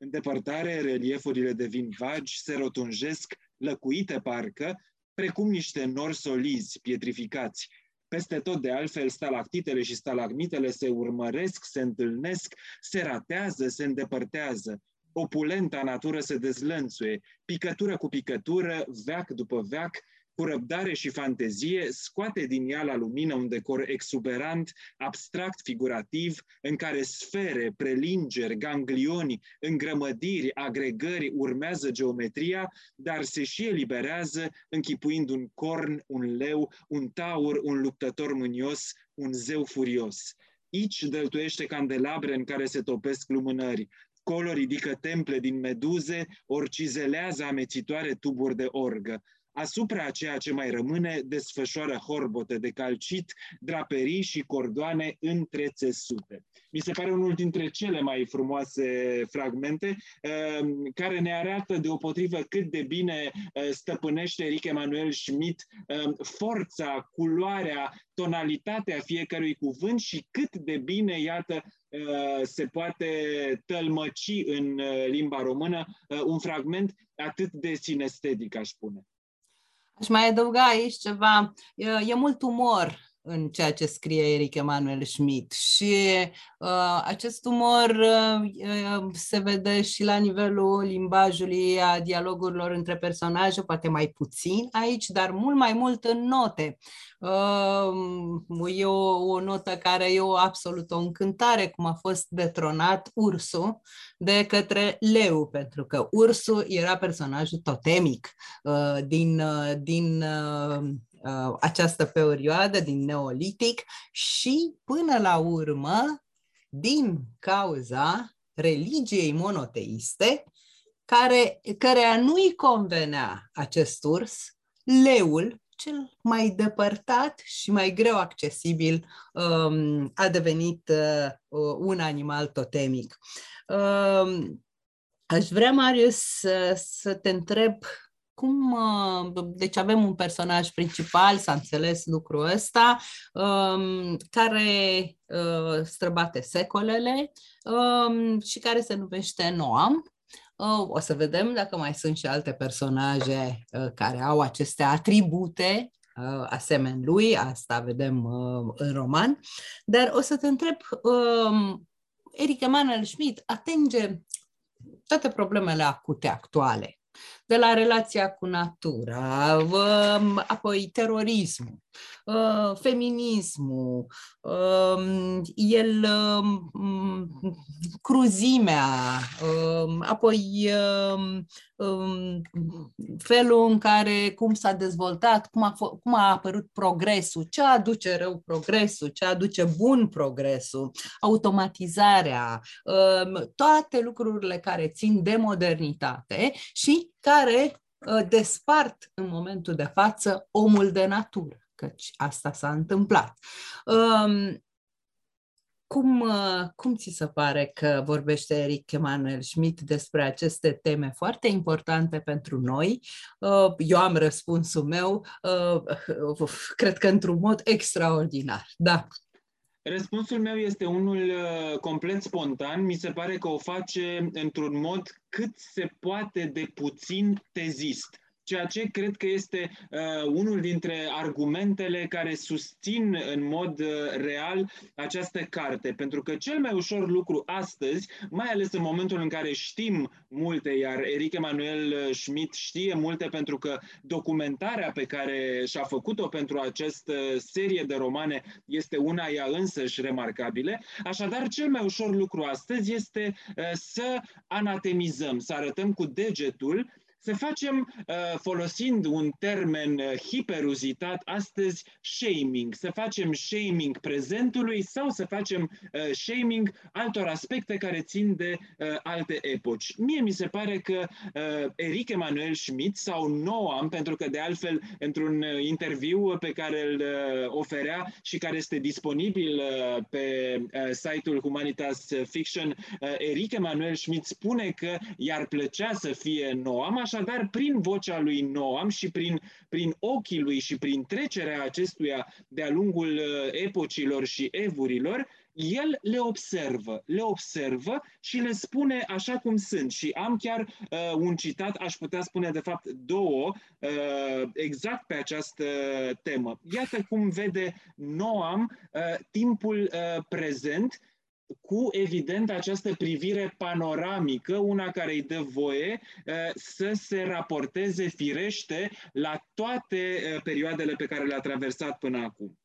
În depărtare, reliefurile devin vagi, se rotunjesc, lăcuite parcă, precum niște nori solizi, pietrificați. Peste tot, de altfel, stalactitele și stalagmitele se urmăresc, se întâlnesc, se ratează, se îndepărtează. Opulenta natură se dezlănțuie, picătură cu picătură, veac după veac, cu răbdare și fantezie, scoate din ea la lumină un decor exuberant, abstract, figurativ, în care sfere, prelingeri, ganglioni, îngrămădiri, agregări urmează geometria, dar se și eliberează închipuind un corn, un leu, un taur, un luptător mânios, un zeu furios. Aici dăltuiește candelabre în care se topesc lumânări, colo ridică temple din meduze, ori cizelează amețitoare tuburi de orgă. Asupra a ceea ce mai rămâne, desfășoară horbote de calcit, draperii și cordoane între țesute. Mi se pare unul dintre cele mai frumoase fragmente, ehm, care ne arată deopotrivă cât de bine eh, stăpânește Eric Emanuel Schmidt ehm, forța, culoarea, tonalitatea fiecărui cuvânt și cât de bine, iată, eh, se poate tălmăci în eh, limba română un fragment atât de sinestetic, aș spune. Aș mai adăuga aici ceva, e, e mult umor în ceea ce scrie Eric Emanuel Schmidt și uh, acest umor uh, se vede și la nivelul limbajului, a dialogurilor între personaje, poate mai puțin aici, dar mult mai mult în note. Uh, e o, o notă care e o absolut o încântare, cum a fost detronat ursul de către leu, pentru că ursul era personajul totemic uh, din, uh, din uh, uh, această perioadă din Neolitic și până la urmă, din cauza religiei monoteiste, care, căreia nu-i convenea acest urs, leul, cel mai depărtat și mai greu accesibil, um, a devenit uh, un animal totemic. Um, aș vrea, Marius, să, să te întreb cum, uh, deci avem un personaj principal, s-a înțeles lucrul ăsta, um, care uh, străbate secolele um, și care se numește Noam. Uh, o să vedem dacă mai sunt și alte personaje care au aceste atribute asemenea lui, asta vedem în roman, dar o să te întreb, um, Eric Emanuel Schmidt atinge toate problemele acute actuale de la relația cu natura, apoi terorismul, ă, feminismul, ă, el ă, cruzimea, apoi felul în care, cum s-a dezvoltat, cum a, cum a apărut progresul, ce aduce rău progresul, ce aduce bun progresul, automatizarea, toate lucrurile care țin de modernitate și care uh, despart în momentul de față omul de natură, căci asta s-a întâmplat. Um, cum, uh, cum ți se pare că vorbește Eric Emanuel Schmidt despre aceste teme foarte importante pentru noi? Uh, eu am răspunsul meu, uh, cred că într-un mod extraordinar. Da. Răspunsul meu este unul complet spontan. Mi se pare că o face într-un mod cât se poate de puțin tezist ceea ce cred că este uh, unul dintre argumentele care susțin în mod uh, real această carte. Pentru că cel mai ușor lucru astăzi, mai ales în momentul în care știm multe, iar Eric Emanuel uh, Schmidt știe multe pentru că documentarea pe care și-a făcut-o pentru această serie de romane este una ea însăși remarcabile. Așadar, cel mai ușor lucru astăzi este uh, să anatemizăm, să arătăm cu degetul să facem, uh, folosind un termen uh, hiperuzitat astăzi, shaming. Să facem shaming prezentului sau să facem uh, shaming altor aspecte care țin de alte epoci. Mie mi se pare că Eric Emanuel Schmidt sau Noam, pentru că de altfel într-un interviu pe care îl oferea și care este disponibil pe site-ul Humanitas Fiction, Eric Emanuel Schmidt spune că i-ar plăcea să fie Noam, Așadar, prin vocea lui Noam și prin, prin ochii lui și prin trecerea acestuia de-a lungul uh, epocilor și evurilor, el le observă, le observă și le spune așa cum sunt. Și am chiar uh, un citat, aș putea spune de fapt două, uh, exact pe această temă. Iată cum vede Noam uh, timpul uh, prezent cu, evident, această privire panoramică, una care îi dă voie uh, să se raporteze firește la toate uh, perioadele pe care le-a traversat până acum.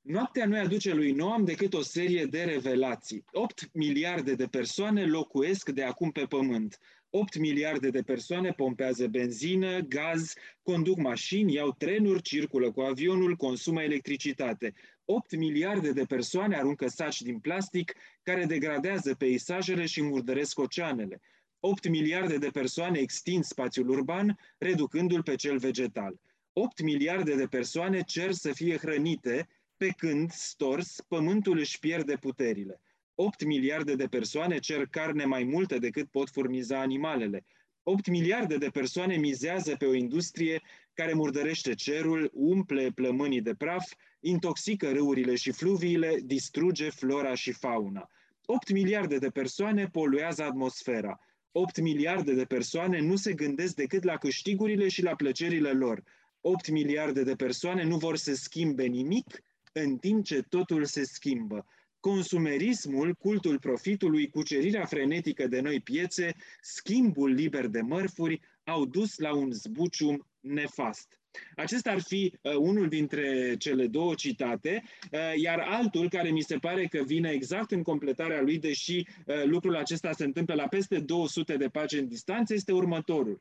Noaptea nu aduce lui Noam decât o serie de revelații. 8 miliarde de persoane locuiesc de acum pe pământ. 8 miliarde de persoane pompează benzină, gaz, conduc mașini, iau trenuri, circulă cu avionul, consumă electricitate. 8 miliarde de persoane aruncă saci din plastic care degradează peisajele și murdăresc oceanele. 8 miliarde de persoane extind spațiul urban, reducându-l pe cel vegetal. 8 miliarde de persoane cer să fie hrănite, pe când, stors, pământul își pierde puterile. 8 miliarde de persoane cer carne mai multă decât pot furniza animalele. 8 miliarde de persoane mizează pe o industrie care murdărește cerul, umple plămânii de praf, intoxică râurile și fluviile, distruge flora și fauna. 8 miliarde de persoane poluează atmosfera. 8 miliarde de persoane nu se gândesc decât la câștigurile și la plăcerile lor. 8 miliarde de persoane nu vor să schimbe nimic, în timp ce totul se schimbă. Consumerismul, cultul profitului, cucerirea frenetică de noi piețe, schimbul liber de mărfuri au dus la un zbucium nefast. Acesta ar fi uh, unul dintre cele două citate, uh, iar altul care mi se pare că vine exact în completarea lui, deși uh, lucrul acesta se întâmplă la peste 200 de pagini distanță, este următorul.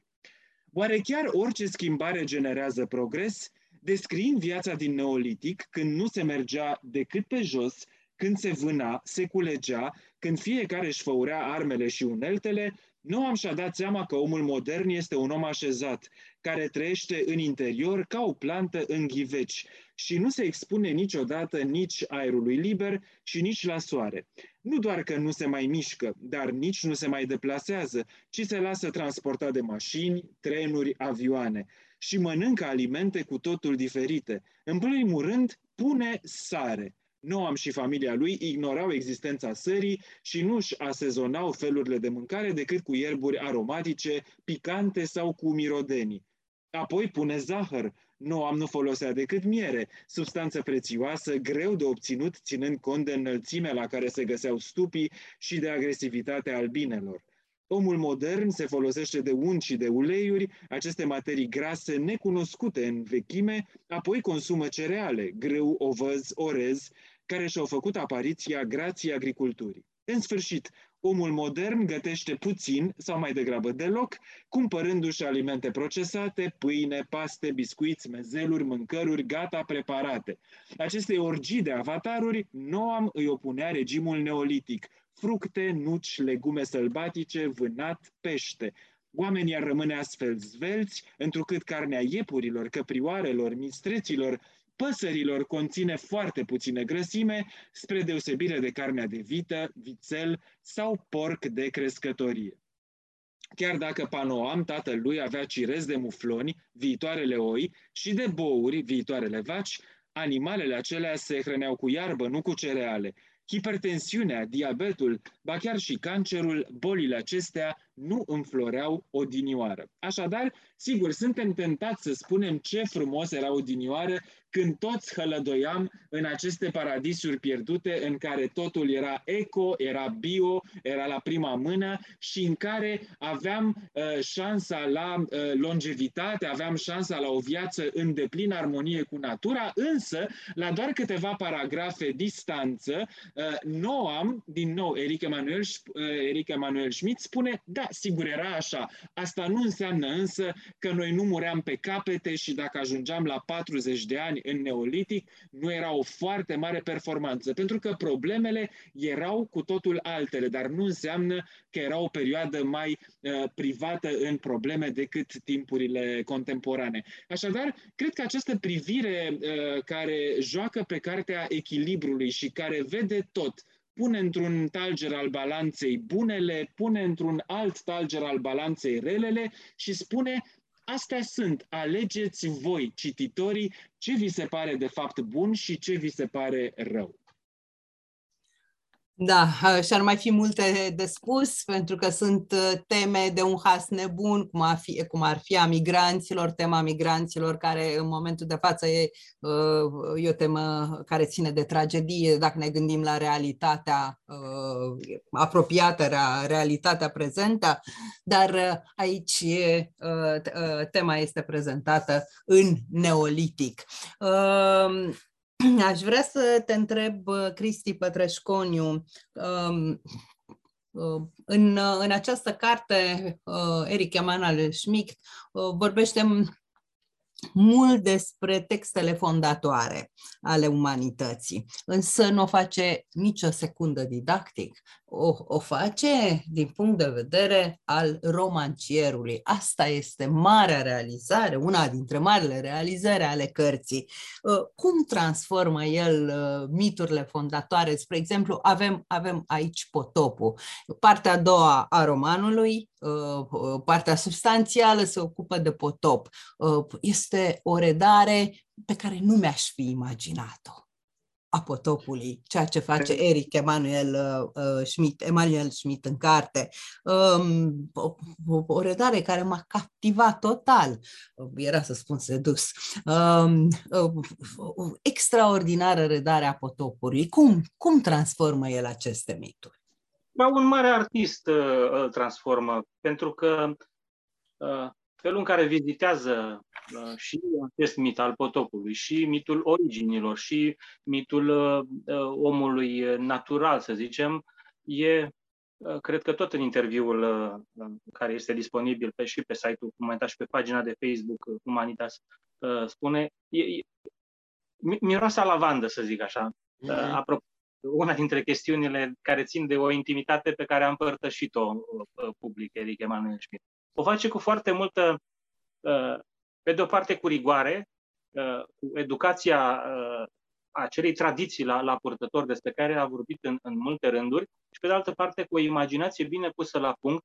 Oare chiar orice schimbare generează progres? Descriind viața din Neolitic, când nu se mergea decât pe jos, când se vâna, se culegea, când fiecare își făurea armele și uneltele, nu am și-a dat seama că omul modern este un om așezat, care trăiește în interior ca o plantă în ghiveci și nu se expune niciodată nici aerului liber și nici la soare. Nu doar că nu se mai mișcă, dar nici nu se mai deplasează, ci se lasă transporta de mașini, trenuri, avioane și mănâncă alimente cu totul diferite. În primul rând, pune sare. Noam și familia lui ignorau existența sării și nu își asezonau felurile de mâncare decât cu ierburi aromatice, picante sau cu mirodenii. Apoi pune zahăr. Noam nu folosea decât miere, substanță prețioasă, greu de obținut, ținând cont de înălțimea la care se găseau stupii și de agresivitatea albinelor. Omul modern se folosește de unt și de uleiuri, aceste materii grase necunoscute în vechime, apoi consumă cereale, grâu, ovăz, orez, care și-au făcut apariția grație agriculturii. În sfârșit, omul modern gătește puțin sau mai degrabă deloc, cumpărându-și alimente procesate, pâine, paste, biscuiți, mezeluri, mâncăruri gata preparate. Aceste orgii de avataruri, Noam îi opunea regimul neolitic, fructe, nuci, legume sălbatice, vânat, pește. Oamenii ar rămâne astfel zvelți, întrucât carnea iepurilor, căprioarelor, mistreților, păsărilor conține foarte puțină grăsime, spre deosebire de carnea de vită, vițel sau porc de crescătorie. Chiar dacă Panoam, tatăl lui, avea cirez de mufloni, viitoarele oi, și de bouri, viitoarele vaci, animalele acelea se hrăneau cu iarbă, nu cu cereale. Hipertensiunea, diabetul, ba chiar și cancerul, bolile acestea nu înfloreau odinioară. Așadar, sigur, suntem tentați să spunem ce frumos era odinioară când toți hălădoiam în aceste paradisuri pierdute în care totul era eco, era bio, era la prima mână și în care aveam uh, șansa la uh, longevitate, aveam șansa la o viață în deplină armonie cu natura, însă, la doar câteva paragrafe distanță, uh, Noam, din nou, Eric Emanuel, uh, Eric Emanuel Schmidt spune, da, sigur era așa. Asta nu înseamnă însă că noi nu muream pe capete și dacă ajungeam la 40 de ani în neolitic, nu era o foarte mare performanță, pentru că problemele erau cu totul altele, dar nu înseamnă că era o perioadă mai uh, privată în probleme decât timpurile contemporane. Așadar, cred că această privire uh, care joacă pe cartea echilibrului și care vede tot, pune într-un talger al balanței bunele, pune într-un alt talger al balanței relele și spune astea sunt, alegeți voi, cititorii, ce vi se pare de fapt bun și ce vi se pare rău. Da, și ar mai fi multe de spus, pentru că sunt uh, teme de un has nebun, cum ar fi, cum ar fi a migranților, tema migranților, care în momentul de față e, uh, e o temă care ține de tragedie, dacă ne gândim la realitatea uh, apropiată, realitatea prezentă, dar aici e, tema este prezentată în neolitic. Aș vrea să te întreb, Cristi Pătrășconiu, um, uh, în, în această carte, uh, Eric Emanuel Schmidt uh, vorbește mult despre textele fondatoare ale umanității, însă nu o face nicio secundă didactic, o, o face din punct de vedere al romancierului. Asta este marea realizare, una dintre marile realizări ale cărții. Uh, cum transformă el uh, miturile fondatoare? Spre exemplu, avem, avem aici potopul. Partea a doua a romanului, uh, partea substanțială se ocupă de potop. Este o redare pe care nu mi-aș fi imaginat-o a potopului, ceea ce face Eric Emanuel uh, Schmidt, Emanuel Schmidt în carte. Um, o, o, o redare care m-a captivat total, era să spun sedus. Um, o, extraordinară redare a potopului. Cum, cum transformă el aceste mituri? Ba, un mare artist uh, îl transformă, pentru că uh, felul în care vizitează uh, și acest mit al potopului, și mitul originilor, și mitul uh, uh, omului natural, să zicem, e, cred că tot în interviul care este disponibil pe, și pe site-ul Humanitas și pe pagina de Facebook Humanitas, spune, e, e, miroasa lavandă, să zic așa. Mm-hmm. Apropo, una dintre chestiunile care țin de o intimitate pe care am împărtășit-o public, Eric Emanuel Schmidt o face cu foarte multă, uh, pe de o parte cu rigoare, uh, cu educația uh, acelei tradiții la, la purtător despre care a vorbit în, în multe rânduri și pe de altă parte cu o imaginație bine pusă la punct,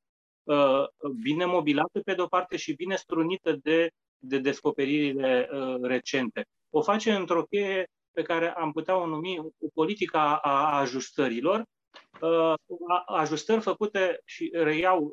bine mobilată pe de o parte și bine strunită de, de descoperirile recente. O face într-o cheie pe care am putea o numi o politică a ajustărilor, ajustări făcute și reiau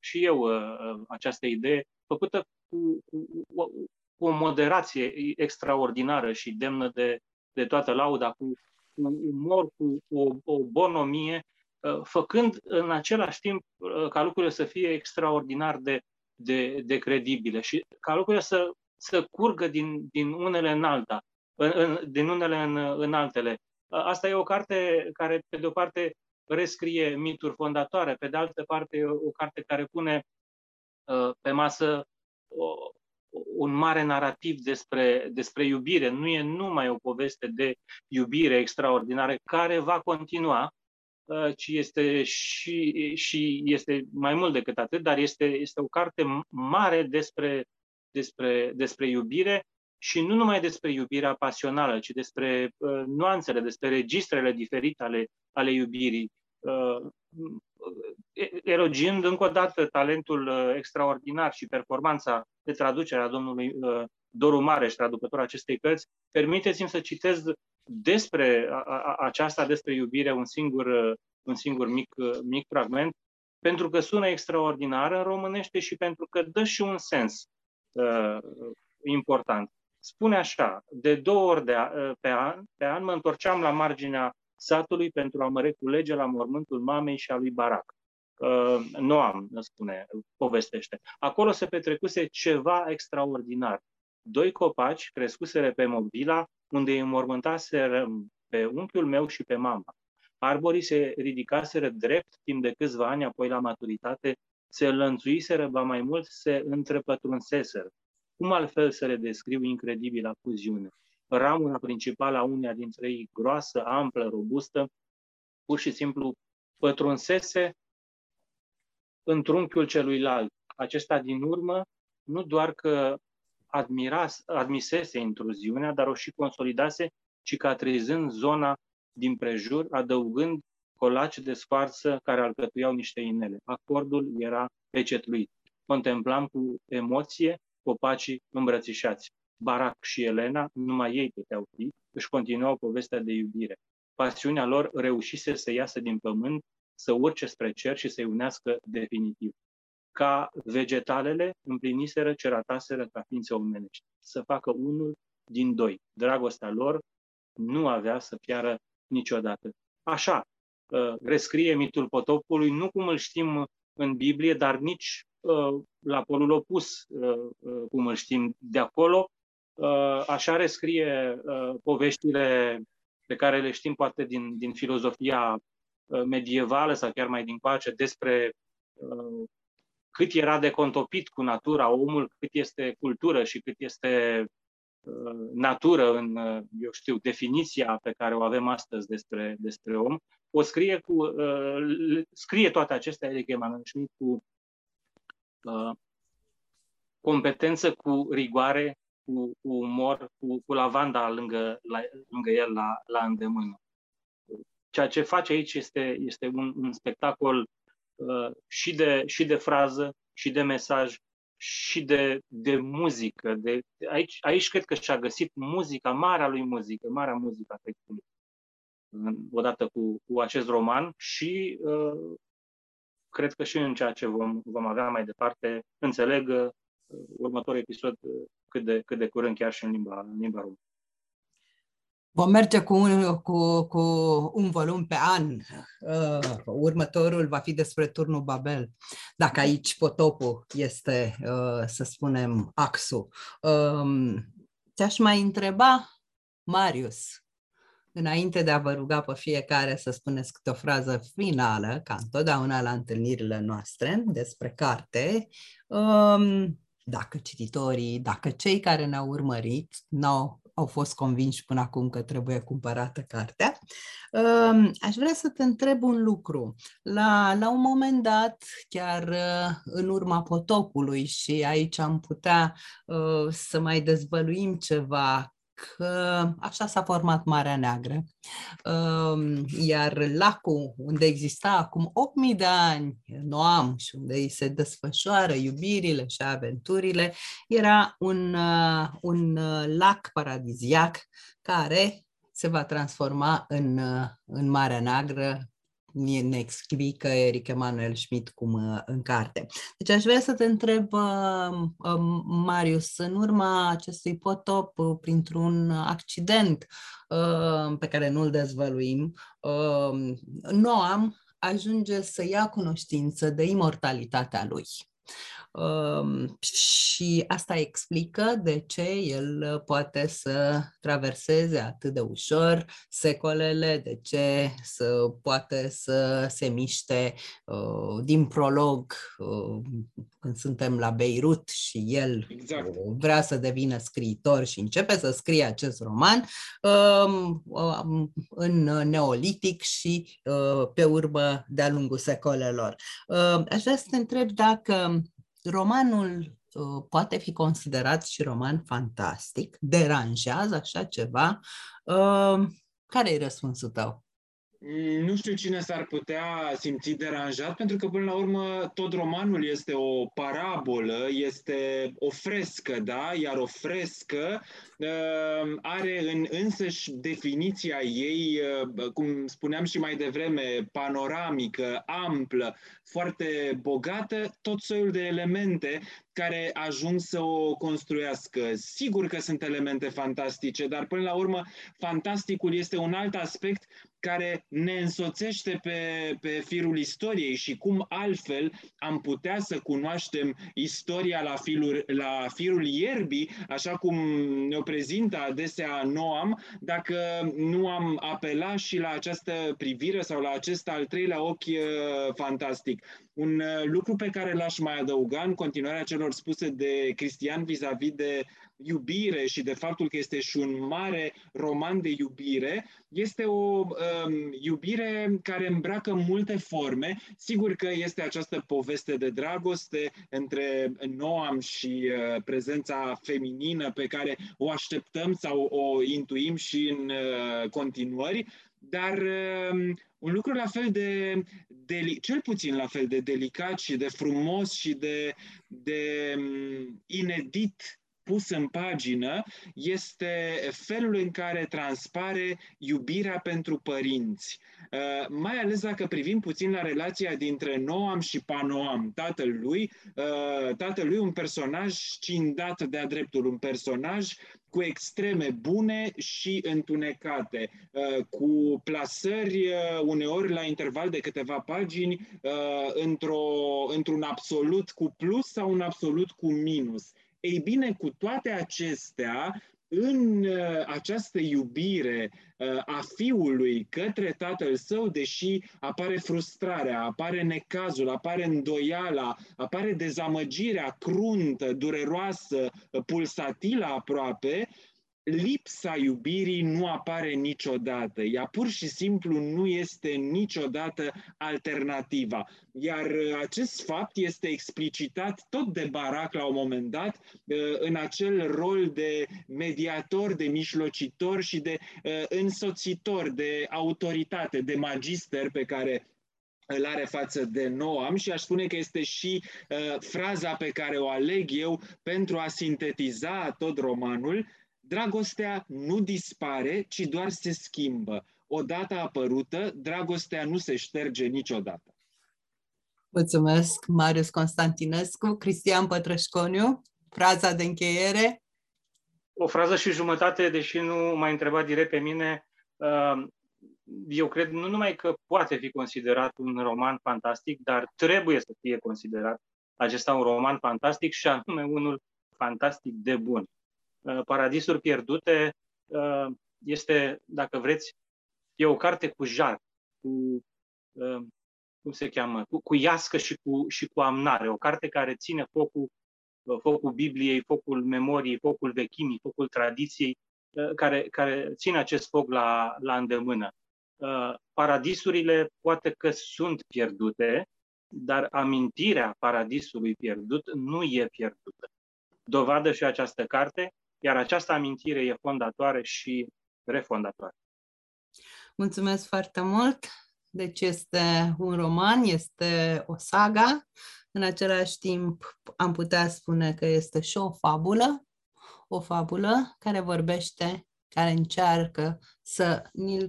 și eu uh, uh, această idee, făcută cu, cu, cu o moderație extraordinară și demnă de, de toată lauda, cu, cu umor, cu, cu o, o bonomie, uh, făcând în același timp ca lucrurile să fie extraordinar de, de, de credibile și ca lucrurile să, să curgă din, din unele în alta, în, în, din unele în, în altele. Asta e o carte care, pe de o parte, rescrie mituri fondatoare, pe de altă parte o carte care pune uh, pe masă un mare narativ despre, despre iubire. Nu e numai o poveste de iubire extraordinară care va continua, uh, ci este și, și este mai mult decât atât, dar este, este o carte mare despre, despre, despre iubire și nu numai despre iubirea pasională, ci despre uh, nuanțele, despre registrele diferite ale, ale iubirii, uh, erogind încă o dată talentul uh, extraordinar și performanța de traducere a domnului uh, Doru Mareș, traducător acestei cărți, permiteți-mi să citez despre a, a, aceasta, despre iubire, un singur, uh, un singur mic, mic fragment, pentru că sună extraordinar în românește și pentru că dă și un sens uh, important. Spune așa, de două ori de a, pe, an, pe an mă întorceam la marginea satului pentru a mă reculege la mormântul mamei și a lui Barac. Uh, Noam, spune, povestește. Acolo se petrecuse ceva extraordinar. Doi copaci crescuseră pe Mobila, unde îi înmormântaseră pe unchiul meu și pe mama. Arborii se ridicaseră drept timp de câțiva ani, apoi la maturitate se lănțuiseră, ba mai mult se întrepătrunseseră. Cum altfel să le descriu incredibila fuziune? Ramura principală a uneia dintre ei, groasă, amplă, robustă, pur și simplu pătrunsese în trunchiul celuilalt. Acesta din urmă nu doar că admira, admisese intruziunea, dar o și consolidase, cicatrizând zona din prejur, adăugând colaci de scoarță care alcătuiau niște inele. Acordul era pecetluit. Contemplam cu emoție copacii îmbrățișați. Barac și Elena, numai ei puteau fi, își continuau povestea de iubire. Pasiunea lor reușise să iasă din pământ, să urce spre cer și să-i unească definitiv. Ca vegetalele împliniseră ce rataseră ca ființe omenești, să facă unul din doi. Dragostea lor nu avea să piară niciodată. Așa, uh, rescrie mitul potopului, nu cum îl știm în Biblie, dar nici uh, la polul opus, uh, cum îl știm de acolo, Uh, așa rescrie uh, poveștile pe care le știm poate din, din filozofia uh, medievală sau chiar mai din pace despre cât era de contopit cu natura omul, cât este cultură și cât este natură în, eu știu, definiția pe care o avem astăzi despre, despre om, o scrie cu, scrie toate acestea Eric Emanuel Schmidt cu competență, cu rigoare cu, cu umor, cu, cu lavanda lângă, la, lângă el la, la îndemână. Ceea ce face aici este, este un, un spectacol uh, și, de, și de frază, și de mesaj, și de, de muzică. De, aici, aici cred că și-a găsit muzica, marea lui muzică, marea muzică a textului, odată cu, cu acest roman și uh, cred că și în ceea ce vom, vom avea mai departe, înțeleg uh, următorul episod uh, cât de, cât de curând chiar și în limba, în limba română. Vom merge cu un, cu, cu un volum pe an. Uh, următorul va fi despre turnul Babel. Dacă aici potopul este, uh, să spunem, axul. Um, te-aș mai întreba, Marius, înainte de a vă ruga pe fiecare să spuneți câte o frază finală, ca întotdeauna la întâlnirile noastre despre carte, um, dacă cititorii, dacă cei care ne-au urmărit n-au au fost convinși până acum că trebuie cumpărată cartea. Um, aș vrea să te întreb un lucru. La, la un moment dat, chiar uh, în urma potopului, și aici am putea uh, să mai dezvăluim ceva că așa s-a format Marea Neagră. Um, iar lacul unde exista acum 8.000 de ani Noam și unde îi se desfășoară iubirile și aventurile, era un, uh, un uh, lac paradiziac care se va transforma în, uh, în Marea Neagră ne explică Eric Emanuel Schmidt cum uh, în carte. Deci aș vrea să te întreb, uh, um, Marius, în urma acestui potop, uh, printr-un accident pe care nu-l dezvăluim, Noam ajunge să ia cunoștință de imortalitatea lui. Um, și asta explică de ce el poate să traverseze atât de ușor secolele, de ce să poate să se miște uh, din prolog uh, când suntem la Beirut și el exact. vrea să devină scriitor și începe să scrie acest roman um, um, în neolitic și uh, pe urmă de-a lungul secolelor. Uh, aș vrea să te întreb dacă romanul uh, poate fi considerat și roman fantastic? Deranjează așa ceva? Uh, care e răspunsul tău? Mm, nu știu cine s-ar putea simți deranjat, pentru că până la urmă tot romanul este o parabolă, este o frescă, da? Iar o frescă uh, are în însăși definiția ei, uh, cum spuneam și mai devreme, panoramică, amplă, foarte bogată, tot soiul de elemente care ajung să o construiască. Sigur că sunt elemente fantastice, dar până la urmă fantasticul este un alt aspect care ne însoțește pe, pe firul istoriei și cum altfel am putea să cunoaștem istoria la, filur, la firul ierbii, așa cum ne-o prezintă adesea Noam, dacă nu am apelat și la această privire sau la acest al treilea ochi uh, fantastic. Un uh, lucru pe care l-aș mai adăuga în continuarea celor spuse de Cristian vis-a-vis de iubire și de faptul că este și un mare roman de iubire, este o um, iubire care îmbracă multe forme. Sigur că este această poveste de dragoste între Noam și uh, prezența feminină pe care o așteptăm sau o intuim și în uh, continuări, dar uh, un lucru la fel de, deli- cel puțin la fel de delicat și de frumos și de, de um, inedit pus în pagină este felul în care transpare iubirea pentru părinți. Uh, mai ales dacă privim puțin la relația dintre Noam și Panoam, tatăl lui, uh, tatăl lui un personaj cindat de-a dreptul, un personaj cu extreme bune și întunecate, uh, cu plasări uneori la interval de câteva pagini într-o, într-un absolut cu plus sau un absolut cu minus. Ei bine, cu toate acestea, în uh, această iubire uh, a fiului către tatăl său, deși apare frustrarea, apare necazul, apare îndoiala, apare dezamăgirea cruntă, dureroasă, pulsatilă aproape, lipsa iubirii nu apare niciodată. Ea pur și simplu nu este niciodată alternativa. Iar uh, acest fapt este explicitat tot de Barac la un moment dat uh, în acel rol de mediator, de mijlocitor și de uh, însoțitor, de autoritate, de magister pe care îl are față de Noam și aș spune că este și uh, fraza pe care o aleg eu pentru a sintetiza tot romanul, Dragostea nu dispare, ci doar se schimbă. Odată apărută, dragostea nu se șterge niciodată. Mulțumesc, Marius Constantinescu. Cristian Pătrășconiu, fraza de încheiere. O frază și jumătate, deși nu m-a întrebat direct pe mine. Uh, eu cred nu numai că poate fi considerat un roman fantastic, dar trebuie să fie considerat acesta un roman fantastic și anume unul fantastic de bun. Uh, Paradisuri pierdute uh, este, dacă vreți, e o carte cu jar, cu, uh, cum se cheamă, cu, cu iască și cu, și cu amnare. O carte care ține focul, focul Bibliei, focul memoriei, focul vechimii, focul tradiției, care, care ține acest foc la, la îndemână. Paradisurile poate că sunt pierdute, dar amintirea paradisului pierdut nu e pierdută. Dovadă și această carte iar această amintire e fondatoare și refondatoare. Mulțumesc foarte mult! Deci este un roman, este o saga, în același timp am putea spune că este și o fabulă, o fabulă care vorbește, care încearcă să ne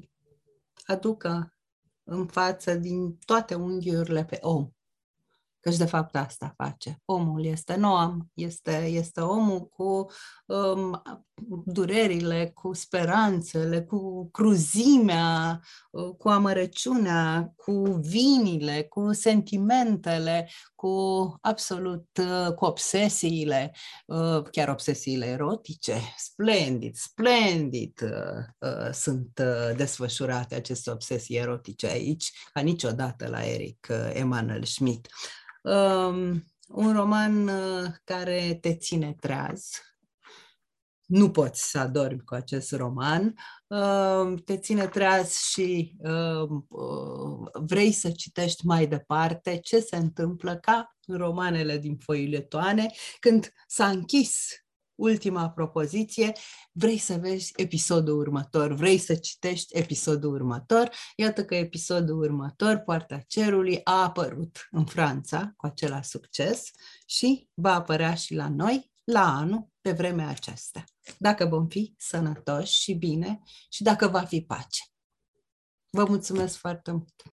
aducă în față din toate unghiurile pe om. Căci de fapt asta face. Omul este Noam, este, este omul cu um, durerile, cu speranțele, cu cruzimea, uh, cu amărăciunea, cu vinile, cu sentimentele, cu absolut, uh, cu obsesiile, uh, chiar obsesiile erotice. Splendid, splendid sunt desfășurate aceste obsesii erotice aici, ca niciodată la Eric Emanuel Schmidt. Um, un roman care te ține treaz, nu poți să adormi cu acest roman, uh, te ține treaz și uh, uh, vrei să citești mai departe ce se întâmplă ca în romanele din foiletoane, când s-a închis ultima propoziție, vrei să vezi episodul următor, vrei să citești episodul următor. Iată că episodul următor, Poarta Cerului, a apărut în Franța cu același succes și va apărea și la noi la anul pe vremea aceasta, dacă vom fi sănătoși și bine și dacă va fi pace. Vă mulțumesc foarte mult!